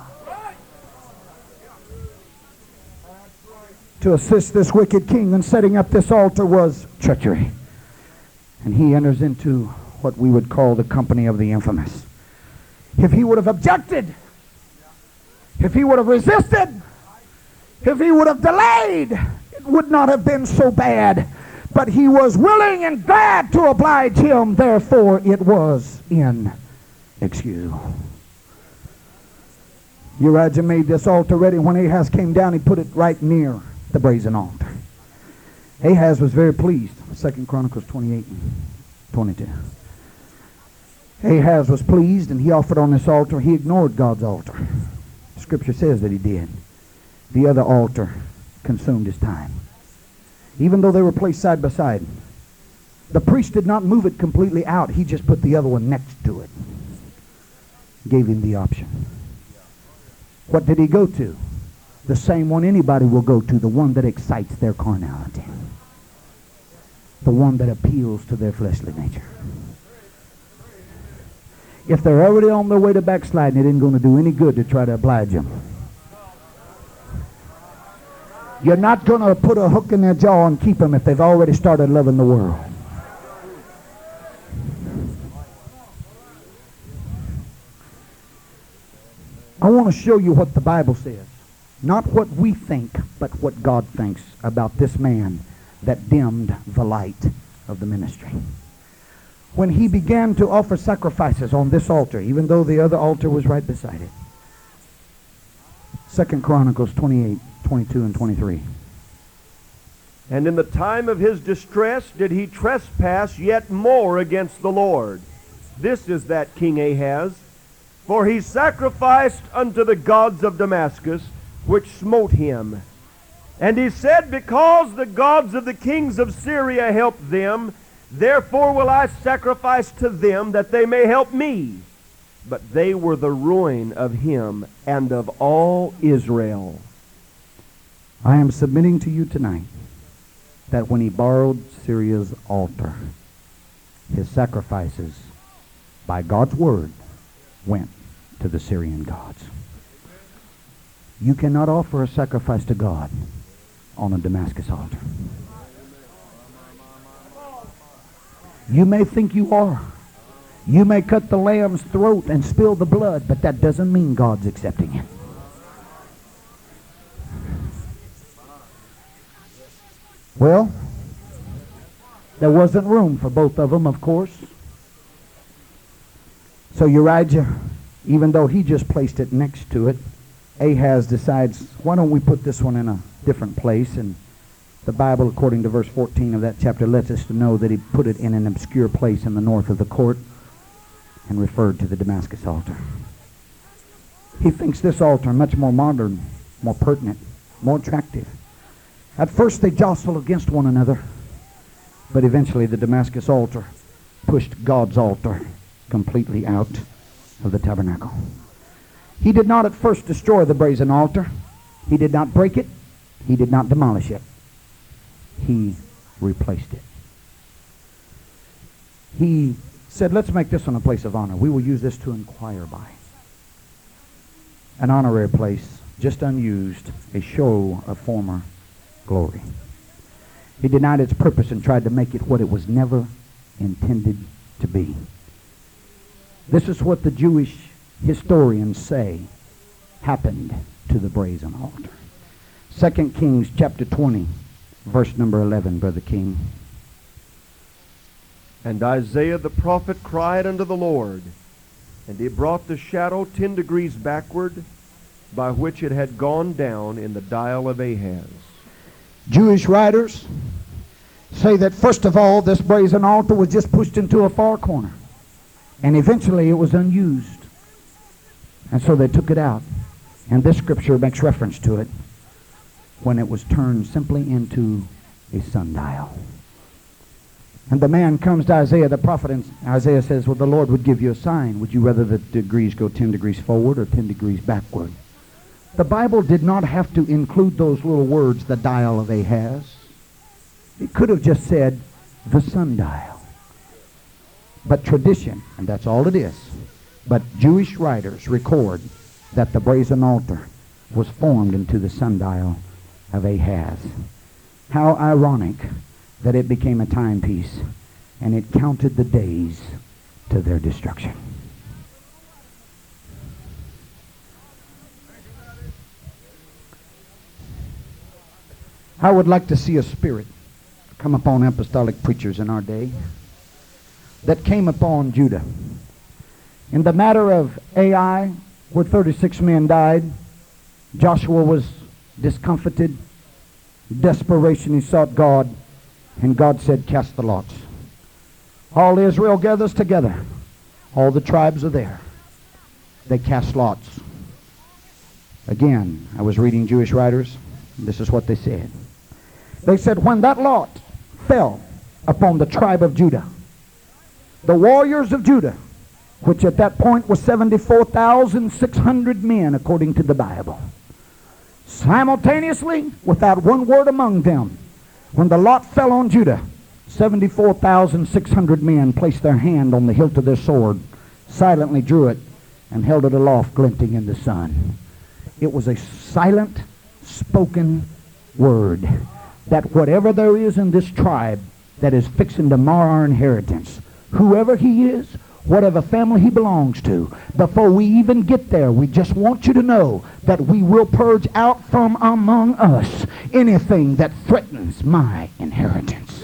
To assist this wicked king in setting up this altar was treachery. And he enters into what we would call the company of the infamous. If he would have objected, if he would have resisted, if he would have delayed, it would not have been so bad. But he was willing and glad to oblige him, therefore it was inexcusable. Uriah made this altar ready. When Ahaz came down, he put it right near the brazen altar. Ahaz was very pleased. Second Chronicles 28 and 22. Ahaz was pleased and he offered on this altar. He ignored God's altar. Scripture says that he did. The other altar consumed his time. Even though they were placed side by side. The priest did not move it completely out. He just put the other one next to it. Gave him the option. What did he go to? The same one anybody will go to, the one that excites their carnality. The one that appeals to their fleshly nature. If they're already on their way to backsliding, it ain't going to do any good to try to oblige them. You're not going to put a hook in their jaw and keep them if they've already started loving the world. I want to show you what the Bible says. Not what we think, but what God thinks about this man that dimmed the light of the ministry. When he began to offer sacrifices on this altar, even though the other altar was right beside it. Second Chronicles 28, 22, and 23. And in the time of his distress did he trespass yet more against the Lord. This is that King Ahaz. For he sacrificed unto the gods of Damascus, which smote him. And he said, Because the gods of the kings of Syria helped them, therefore will I sacrifice to them that they may help me. But they were the ruin of him and of all Israel. I am submitting to you tonight that when he borrowed Syria's altar, his sacrifices by God's word went to the Syrian gods. You cannot offer a sacrifice to God on a Damascus altar. You may think you are. You may cut the lamb's throat and spill the blood, but that doesn't mean God's accepting it. Well, there wasn't room for both of them, of course. So Uriah, even though he just placed it next to it, Ahaz decides, why don't we put this one in a different place? And the Bible, according to verse 14 of that chapter, lets us to know that he put it in an obscure place in the north of the court and referred to the Damascus altar. He thinks this altar much more modern, more pertinent, more attractive. At first they jostle against one another, but eventually the Damascus altar pushed God's altar completely out of the tabernacle. He did not at first destroy the brazen altar. He did not break it. He did not demolish it. He replaced it. He said, let's make this one a place of honor. We will use this to inquire by. An honorary place, just unused, a show of former glory. He denied its purpose and tried to make it what it was never intended to be. This is what the Jewish historians say happened to the brazen altar. 2 Kings chapter 20, verse number 11, Brother King. And Isaiah the prophet cried unto the Lord, and he brought the shadow ten degrees backward, by which it had gone down in the dial of Ahaz. Jewish writers say that first of all, this brazen altar was just pushed into a far corner. And eventually it was unused. And so they took it out. And this scripture makes reference to it when it was turned simply into a sundial. And the man comes to Isaiah the prophet, and Isaiah says, Well, the Lord would give you a sign. Would you rather the degrees go 10 degrees forward or 10 degrees backward? The Bible did not have to include those little words, the dial of Ahaz. It could have just said, the sundial. But tradition, and that's all it is, but Jewish writers record that the brazen altar was formed into the sundial of Ahaz. How ironic that it became a timepiece and it counted the days to their destruction. I would like to see a spirit come upon apostolic preachers in our day that came upon Judah. In the matter of Ai, where 36 men died, Joshua was discomfited. Desperation, he sought God, and God said, Cast the lots. All Israel gathers together. All the tribes are there. They cast lots. Again, I was reading Jewish writers. This is what they said. They said, When that lot fell upon the tribe of Judah, the warriors of Judah, which at that point was 74,600 men according to the Bible, simultaneously, without one word among them, when the lot fell on Judah, 74,600 men placed their hand on the hilt of their sword, silently drew it, and held it aloft, glinting in the sun. It was a silent, spoken word that whatever there is in this tribe that is fixing to mar our inheritance, whoever he is, whatever family he belongs to, before we even get there, we just want you to know that we will purge out from among us anything that threatens my inheritance.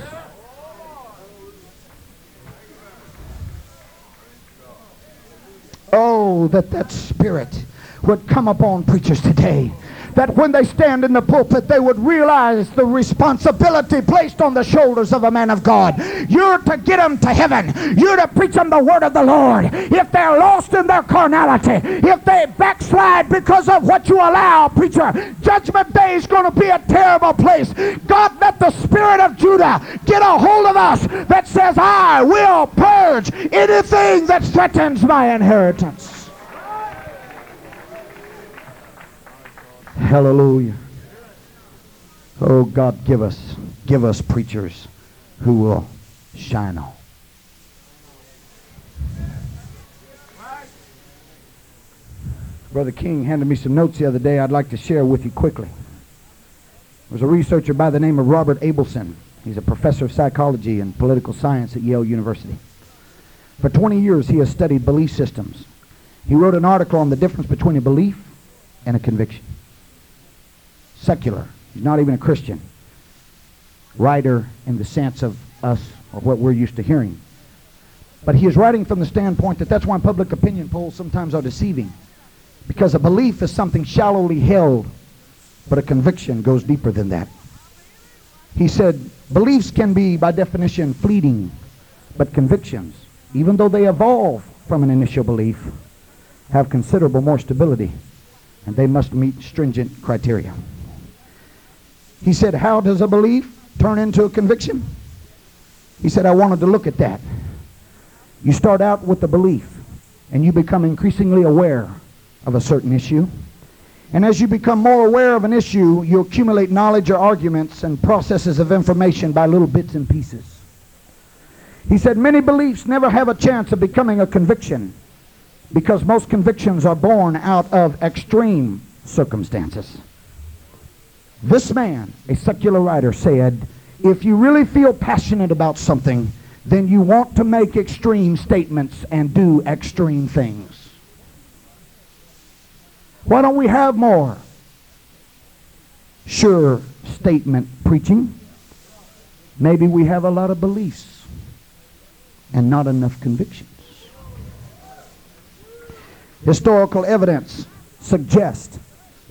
Oh, that that spirit would come upon preachers today that when they stand in the pulpit, they would realize the responsibility placed on the shoulders of a man of God. You're to get them to heaven. You're to preach them the word of the Lord. If they're lost in their carnality, if they backslide because of what you allow, preacher, judgment day is going to be a terrible place. God, let the spirit of Judah get a hold of us that says, I will purge anything that threatens my inheritance. Hallelujah. Oh God, give us, give us preachers who will shine on. Brother King handed me some notes the other day I'd like to share with you quickly. There's a researcher by the name of Robert Abelson. He's a professor of psychology and political science at Yale University. For 20 years, he has studied belief systems. He wrote an article on the difference between a belief and a conviction. Secular. He's not even a Christian. Writer in the sense of us, or what we're used to hearing. But he is writing from the standpoint that that's why public opinion polls sometimes are deceiving. Because a belief is something shallowly held, but a conviction goes deeper than that. He said, beliefs can be, by definition, fleeting, but convictions, even though they evolve from an initial belief, have considerable more stability, and they must meet stringent criteria. He said, how does a belief turn into a conviction? He said, I wanted to look at that. You start out with a belief, and you become increasingly aware of a certain issue. And as you become more aware of an issue, you accumulate knowledge or arguments and processes of information by little bits and pieces. He said many beliefs never have a chance of becoming a conviction because most convictions are born out of extreme circumstances. This man, a secular writer, said, if you really feel passionate about something, then you want to make extreme statements and do extreme things. Why don't we have more sure statement preaching? Maybe we have a lot of beliefs and not enough convictions. Historical evidence suggests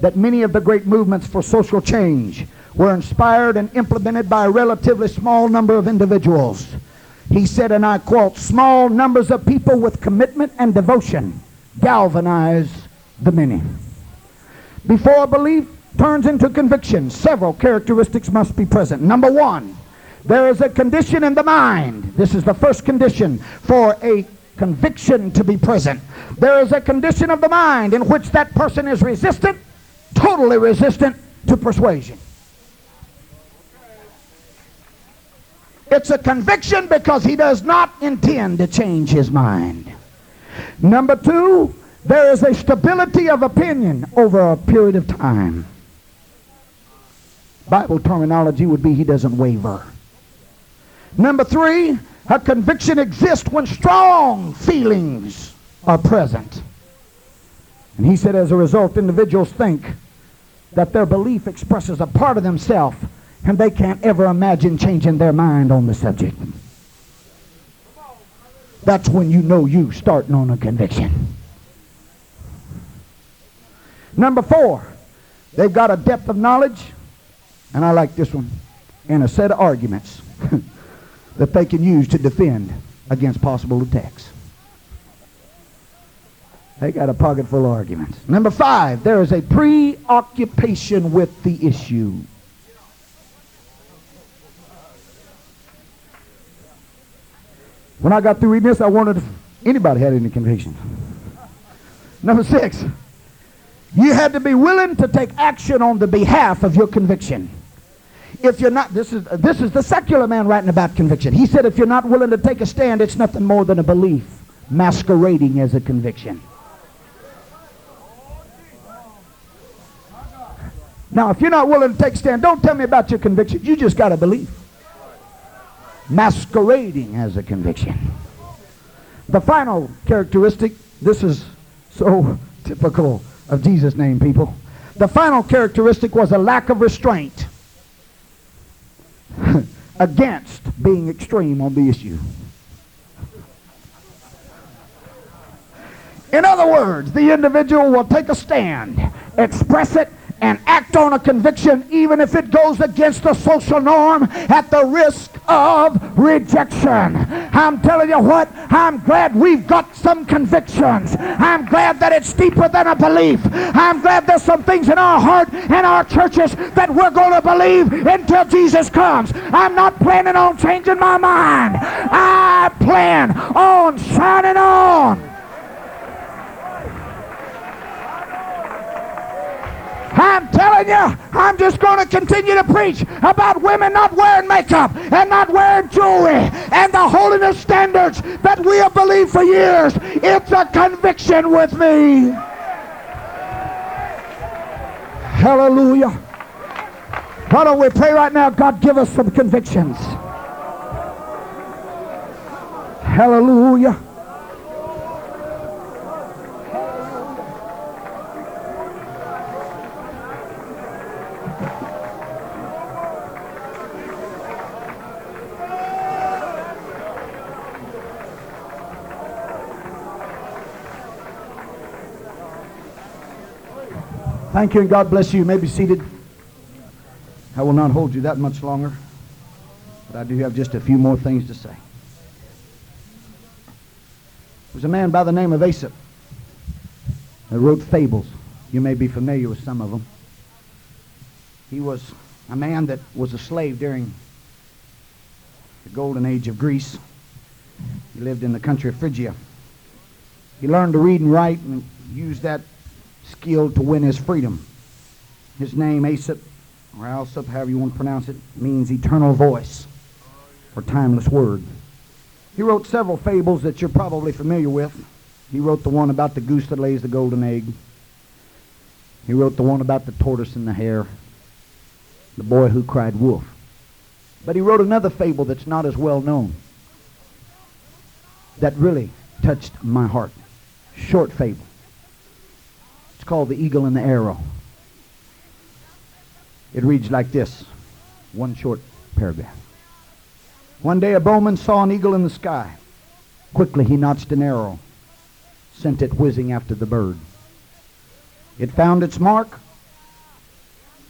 that many of the great movements for social change were inspired and implemented by a relatively small number of individuals. He said, and I quote, small numbers of people with commitment and devotion galvanize the many. Before belief turns into conviction, several characteristics must be present. Number one, there is a condition in the mind. This is the first condition for a conviction to be present. There is a condition of the mind in which that person is resistant, totally resistant to persuasion. It's a conviction because he does not intend to change his mind. Number two, there is a stability of opinion over a period of time. Bible terminology would be he doesn't waver. Number three, a conviction exists when strong feelings are present. And he said as a result, individuals think that their belief expresses a part of themselves and they can't ever imagine changing their mind on the subject. That's when you know you starting on a conviction. Number four, they've got a depth of knowledge, and I like this one, and a set of arguments that they can use to defend against possible attacks. They got a pocket full of arguments. Number five, there is a preoccupation with the issue. When I got through reading this, I wondered if anybody had any conviction. Number six, you had to be willing to take action on the behalf of your conviction. If you're not, this is, this is the secular man writing about conviction. He said if you're not willing to take a stand, it's nothing more than a belief masquerading as a conviction. Now, if you're not willing to take a stand, don't tell me about your conviction. You just got a belief masquerading as a conviction. The final characteristic, this is so typical of Jesus' name, people. The final characteristic was a lack of restraint against being extreme on the issue. In other words, the individual will take a stand, express it, and act on a conviction even if it goes against the social norm at the risk of rejection. I'm telling you what, I'm glad we've got some convictions. I'm glad that it's deeper than a belief. I'm glad there's some things in our heart and our churches that we're going to believe until Jesus comes. I'm not planning on changing my mind. I plan on shining on. I'm telling you, I'm just going to continue to preach about women not wearing makeup and not wearing jewelry and the holiness standards that we have believed for years. It's a conviction with me. Hallelujah. Why don't we pray right now? God, give us some convictions. Hallelujah. Thank you and God bless you. You may be seated. I will not hold you that much longer, but I do have just a few more things to say. There was a man by the name of Aesop that wrote fables. You may be familiar with some of them. He was a man that was a slave during the golden age of Greece. He lived in the country of Phrygia. He learned to read and write and used that skill to win his freedom. His name, Aesop, or Alsop, however you want to pronounce it, means eternal voice or timeless word. He wrote several fables that you're probably familiar with. He wrote the one about the goose that lays the golden egg. He wrote the one about the tortoise and the hare, the boy who cried wolf. But he wrote another fable that's not as well known that really touched my heart. Short fable. Called The Eagle and the Arrow. It reads like this one short paragraph. One day a bowman saw an eagle in the sky. Quickly he notched an arrow, sent it whizzing after the bird. It found its mark,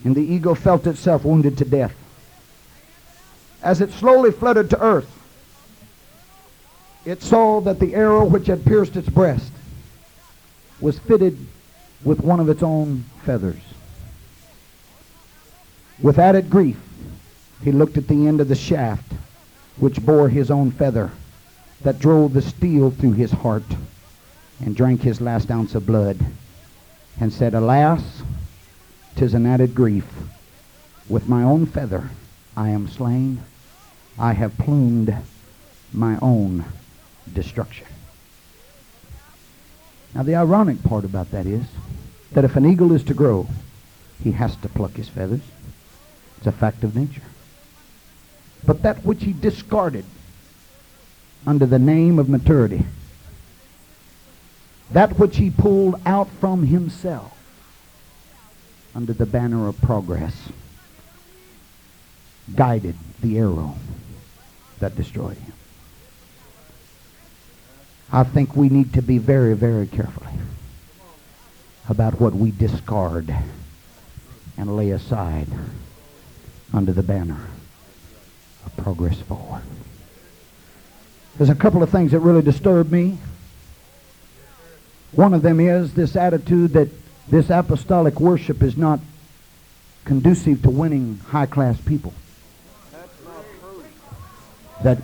and the eagle felt itself wounded to death. As it slowly fluttered to earth, it saw that the arrow which had pierced its breast was fitted with one of its own feathers. With added grief, he looked at the end of the shaft, which bore his own feather, that drove the steel through his heart, and drank his last ounce of blood, and said, Alas, 'tis an added grief. With my own feather I am slain. I have plumed my own destruction. Now, the ironic part about that is that if an eagle is to grow, he has to pluck his feathers. It's a fact of nature. But that which he discarded under the name of maturity, that which he pulled out from himself under the banner of progress, guided the arrow that destroyed him. I think we need to be very, very careful about what we discard and lay aside under the banner of progress forward. There's a couple of things that really disturb me. One of them is this attitude that this apostolic worship is not conducive to winning high class people. That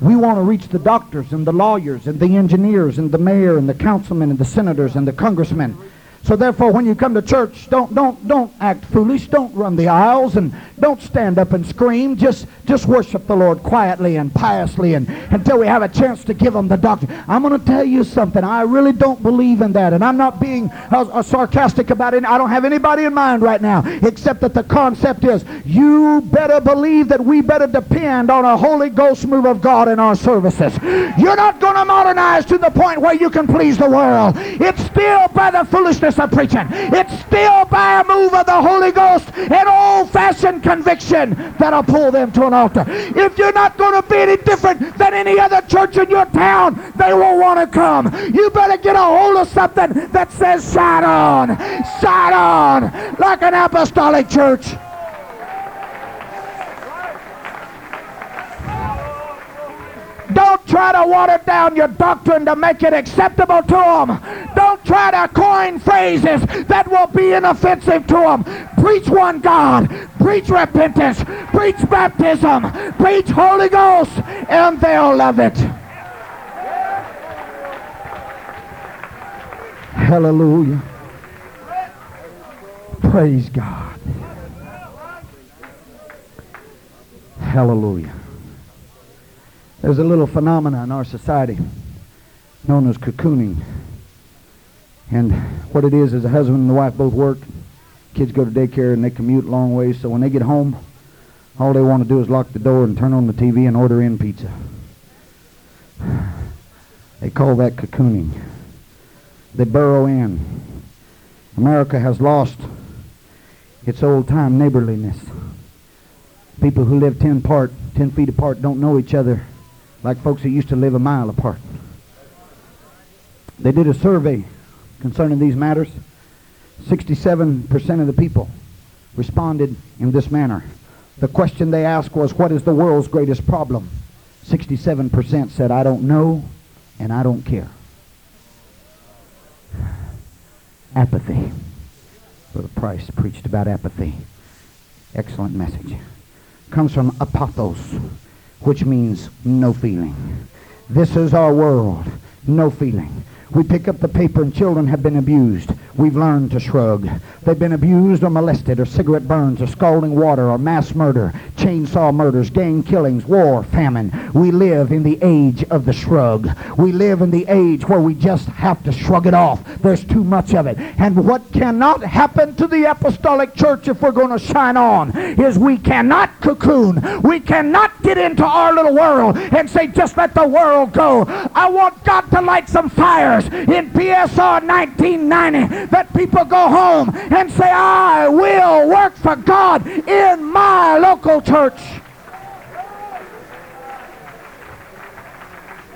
we want to reach the doctors and the lawyers and the engineers and the mayor and the councilmen and the senators and the congressmen so therefore, when you come to church, don't don't don't act foolish. Don't run the aisles and don't stand up and scream. Just just worship the Lord quietly and piously and until we have a chance to give them the doctrine. I'm going to tell you something. I really don't believe in that, and I'm not being uh, uh, sarcastic about it. I don't have anybody in mind right now, except that the concept is you better believe that we better depend on a Holy Ghost move of God in our services. You're not going to modernize to the point where you can please the world. It's still by the foolishness of preaching. It's still by a move of the Holy Ghost and old-fashioned conviction that'll pull them to an altar. If you're not going to be any different than any other church in your town, they won't want to come. You better get a hold of something that says shine on, shine on, like an apostolic church. Don't try to water down your doctrine to make it acceptable to them. Don't try to coin phrases that will be inoffensive to them. Preach one God. Preach repentance. Preach baptism. Preach Holy Ghost, and they'll love it. Hallelujah. Praise God. Hallelujah. There's a little phenomena in our society known as cocooning. And what it is is a husband and the wife both work, Kids go to daycare and they commute long ways, so when they get home, all they want to do is lock the door and turn on the TV and order in pizza. They call that cocooning. They burrow in. America has lost its old-time neighborliness. People who live 10 apart, 10 feet apart don't know each other like folks that used to live a mile apart. They did a survey concerning these matters. 67% of the people responded in this manner. The question they asked was, what is the world's greatest problem? 67% said, I don't know and I don't care. Apathy. Brother Price preached about apathy. Excellent message. Comes from apathos, which means no feeling. This is our world. No feeling. We pick up the paper and children have been abused. We've learned to shrug. They've been abused or molested or cigarette burns or scalding water or mass murder, chainsaw murders, gang killings, war, famine. We live in the age of the shrug. We live in the age where we just have to shrug it off. There's too much of it. And what cannot happen to the apostolic church if we're going to shine on is we cannot cocoon. We cannot get into our little world and say, just let the world go. I want God to light some fires in PSR 1990 that people go home and say, I will work for God in my local church.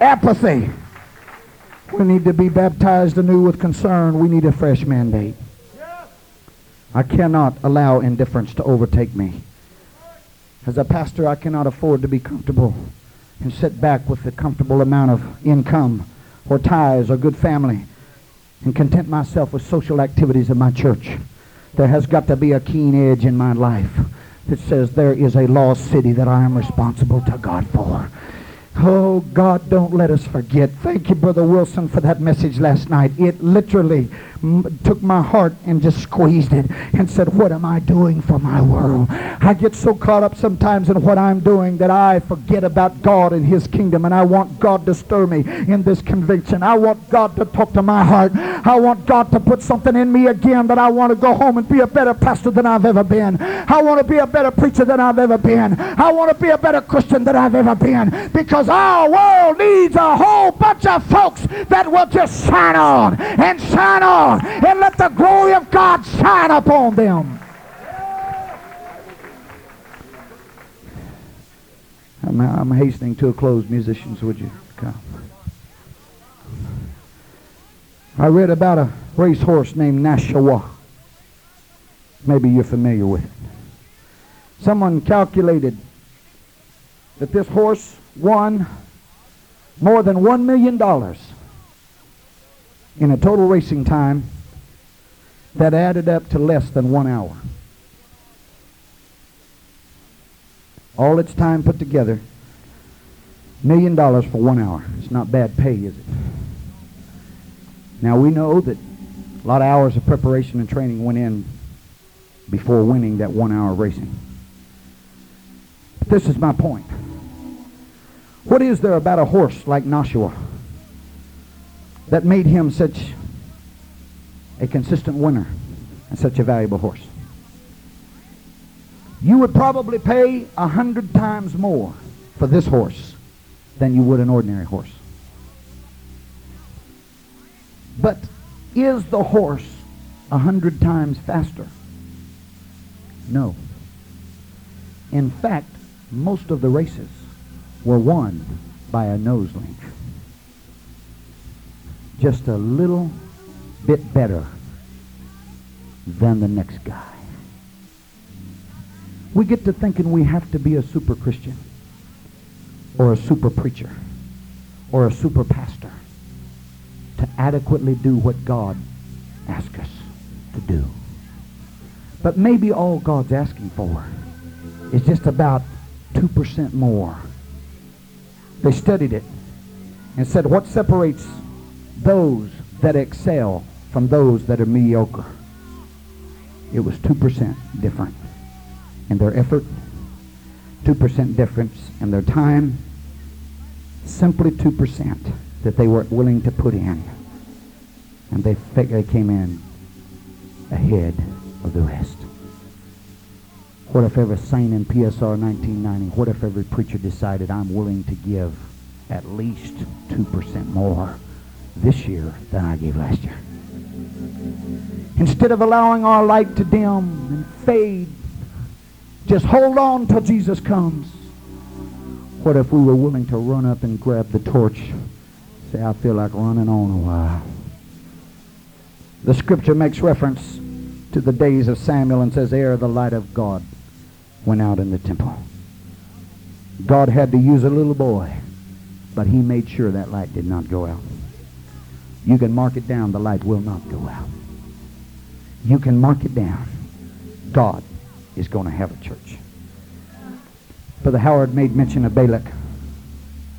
Apathy. We need to be baptized anew with concern. We need a fresh mandate. I cannot allow indifference to overtake me. As a pastor, I cannot afford to be comfortable and sit back with a comfortable amount of income or ties or good family and content myself with social activities of my church. There has got to be a keen edge in my life that says there is a lost city that I am responsible to God for. Oh, God, don't let us forget. Thank you, Brother Wilson, for that message last night. It literally m- took my heart and just squeezed it and said, What am I doing for my world? I get so caught up sometimes in what I'm doing that I forget about God and His kingdom, and I want God to stir me in this conviction. I want God to talk to my heart. I want God to put something in me again that I want to go home and be a better pastor than I've ever been. I want to be a better preacher than I've ever been. I want to be a better Christian than I've ever been because our world needs a whole bunch of folks that will just shine on and shine on and let the glory of God shine upon them. I'm, I'm hastening to a close. Musicians, would you come? I read about a racehorse named Nashua. Maybe you're familiar with it. Someone calculated that this horse won more than one million dollars in a total racing time that added up to less than one hour. All its time put together, million dollars for one hour. It's not bad pay, is it? Now we know that a lot of hours of preparation and training went in before winning that one hour racing. This is my point. What is there about a horse like Nashua that made him such a consistent winner and such a valuable horse? You would probably pay a hundred times more for this horse than you would an ordinary horse. But is the horse a hundred times faster? No. In fact, most of the races were won by a nose length. Just a little bit better than the next guy. We get to thinking we have to be a super Christian or a super preacher or a super pastor to adequately do what God asks us to do. But maybe all God's asking for is just about 2% more. They studied it and said, what separates those that excel from those that are mediocre? It was 2% different in their effort, 2% difference in their time, simply 2% that they were willing to put in. And they, they came in ahead of the rest. What if every saint in PSR 1990, what if every preacher decided I'm willing to give at least 2% more this year than I gave last year? Instead of allowing our light to dim and fade, just hold on till Jesus comes. What if we were willing to run up and grab the torch? Say, I feel like running on a while. The scripture makes reference to the days of Samuel and says, Ere the light of God went out in the temple. God had to use a little boy, but he made sure that light did not go out. You can mark it down, the light will not go out. You can mark it down. God is going to have a church. Brother Howard made mention of Balak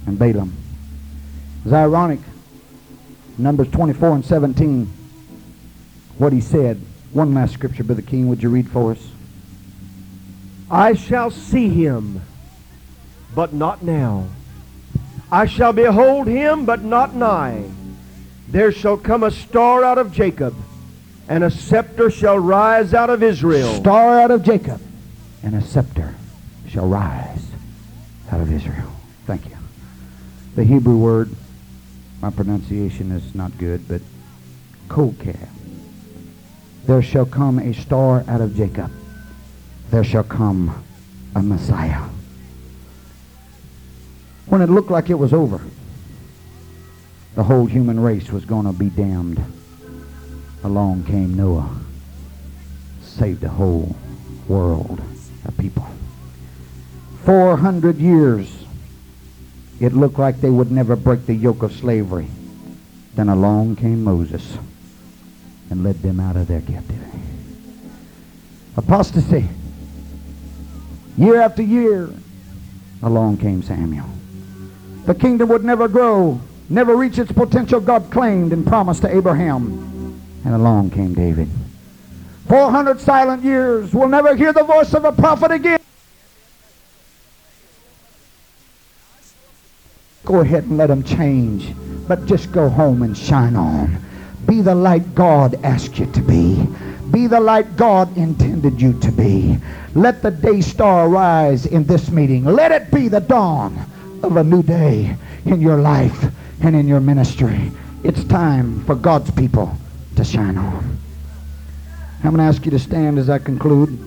and Balaam. It's ironic. Numbers 24 and 17, what he said. One last scripture, Brother King, would you read for us? I shall see him, but not now. I shall behold him, but not nigh. There shall come a star out of Jacob, and a scepter shall rise out of Israel. Star out of Jacob, and a scepter shall rise out of Israel. Thank you. The Hebrew word, my pronunciation is not good, but kokab. There shall come a star out of Jacob. There shall come a Messiah. When it looked like it was over, the whole human race was going to be damned. Along came Noah, saved the whole world of people. 400 years, it looked like they would never break the yoke of slavery. Then along came Moses and led them out of their captivity. Apostasy. Year after year, along came Samuel. The kingdom would never grow, never reach its potential God claimed and promised to Abraham. And along came David. 400 silent years will never hear the voice of a prophet again. Go ahead and let them change, but just go home and shine on. Be the light God asked you to be. Be the light God intended you to be. Let the day star rise in this meeting. Let it be the dawn of a new day in your life and in your ministry. It's time for God's people to shine on. I'm going to ask you to stand as I conclude.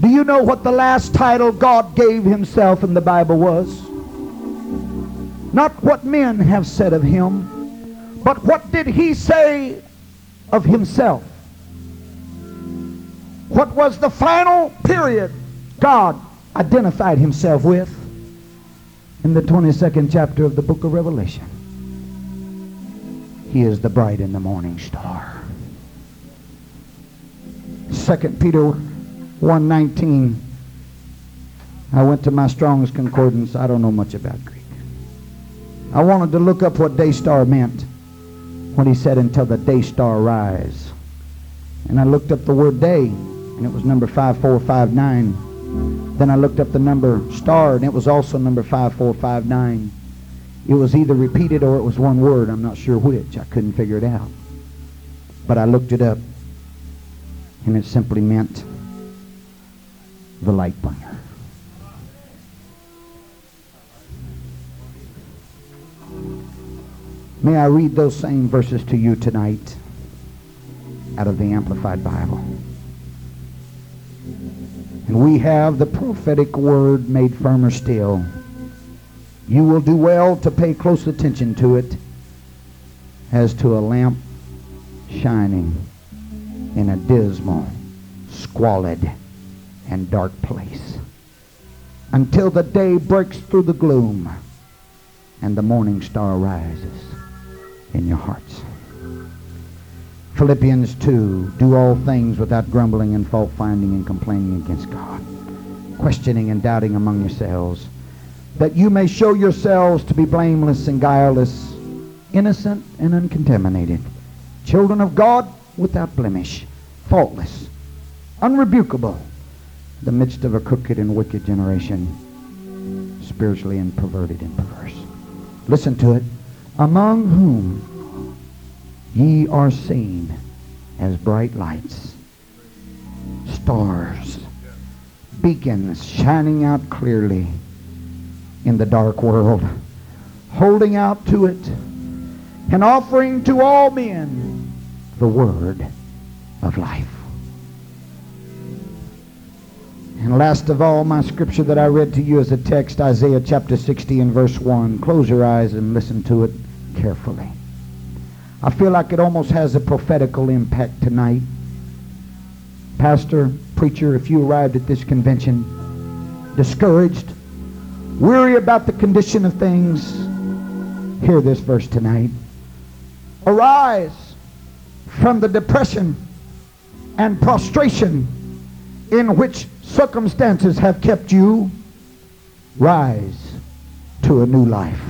Do you know what the last title God gave himself in the Bible was? Not what men have said of him, but what did he say of himself? What was the final period God identified himself with in the 22nd chapter of the book of Revelation? He is the bright and the morning star. 2 Peter 119. I went to my Strong's Concordance. I don't know much about Greek. I wanted to look up what day star meant when he said until the day star rise. And I looked up the word day, and it was number 5459. Then I looked up the number star, and it was also number 5459. It was either repeated or it was one word. I'm not sure which. I couldn't figure it out. But I looked it up, and it simply meant the light bringer. May I read those same verses to you tonight out of the Amplified Bible. And we have the prophetic word made firmer still. You will do well to pay close attention to it as to a lamp shining in a dismal, squalid, and dark place until the day breaks through the gloom and the morning star rises in your hearts. Philippians 2 Do all things without grumbling and fault finding and complaining against God, questioning and doubting among yourselves, that you may show yourselves to be blameless and guileless, innocent and uncontaminated, children of God without blemish, faultless, unrebukable in the midst of a crooked and wicked generation, spiritually and perverted and perverse. Listen to it. Among whom Ye are seen as bright lights, stars, beacons shining out clearly in the dark world, holding out to it and offering to all men the word of life. And last of all, my scripture that I read to you as a text, Isaiah chapter 60 and verse 1. Close your eyes and listen to it carefully. I feel like it almost has a prophetical impact tonight. Pastor, preacher, if you arrived at this convention discouraged, weary about the condition of things, hear this verse tonight. Arise from the depression and prostration in which circumstances have kept you. Rise to a new life.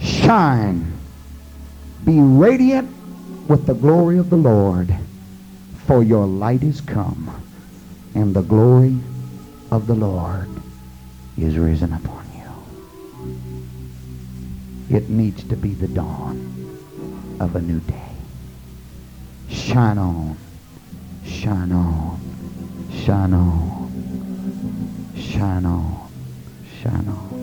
Shine. Be radiant with the glory of the Lord, for your light is come, and the glory of the Lord is risen upon you. It needs to be the dawn of a new day. Shine on, shine on, shine on, shine on, shine on.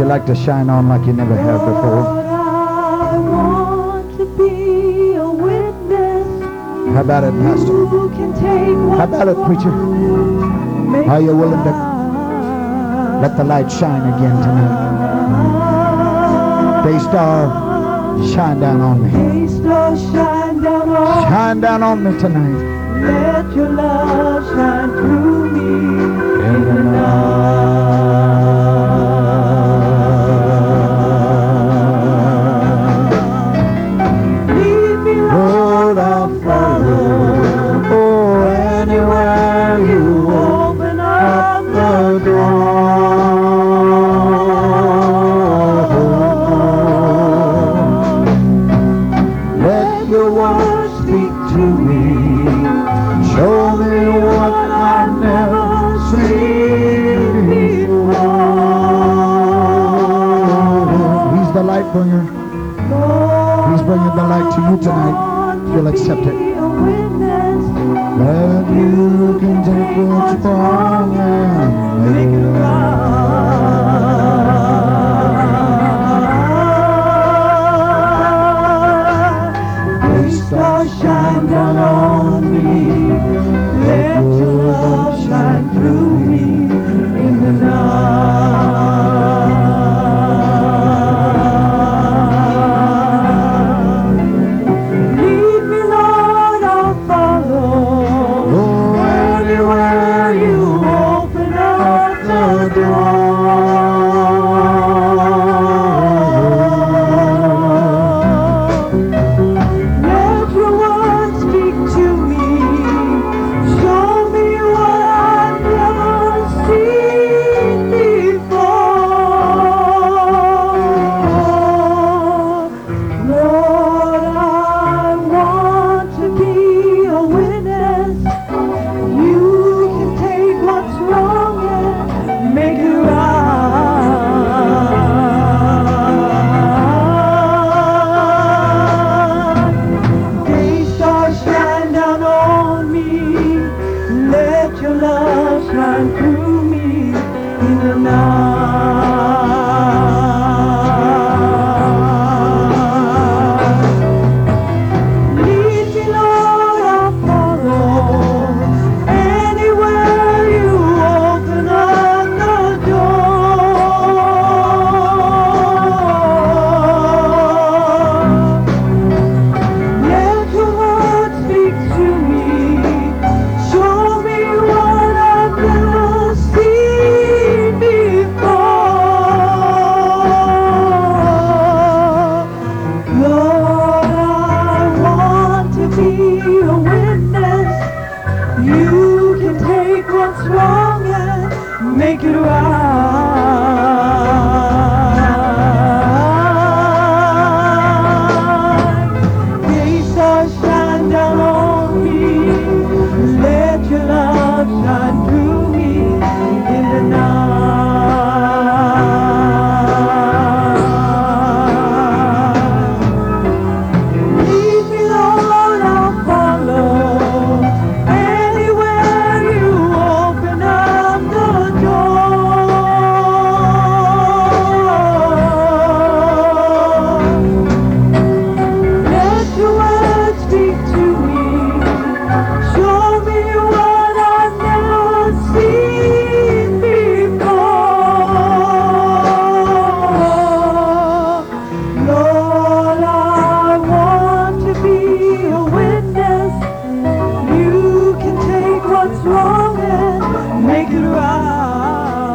You like to shine on like you never have before? I want to be a witness. How about it, Pastor? Who can take How about it, preacher? Are you willing to let the light shine again tonight? Day star, shine down on me. Hey, star, shine down on Shine down on me tonight. Let your love shine through me He's the light bringer. He's bringing the light to you tonight. You'll accept it. That you can take what's wrong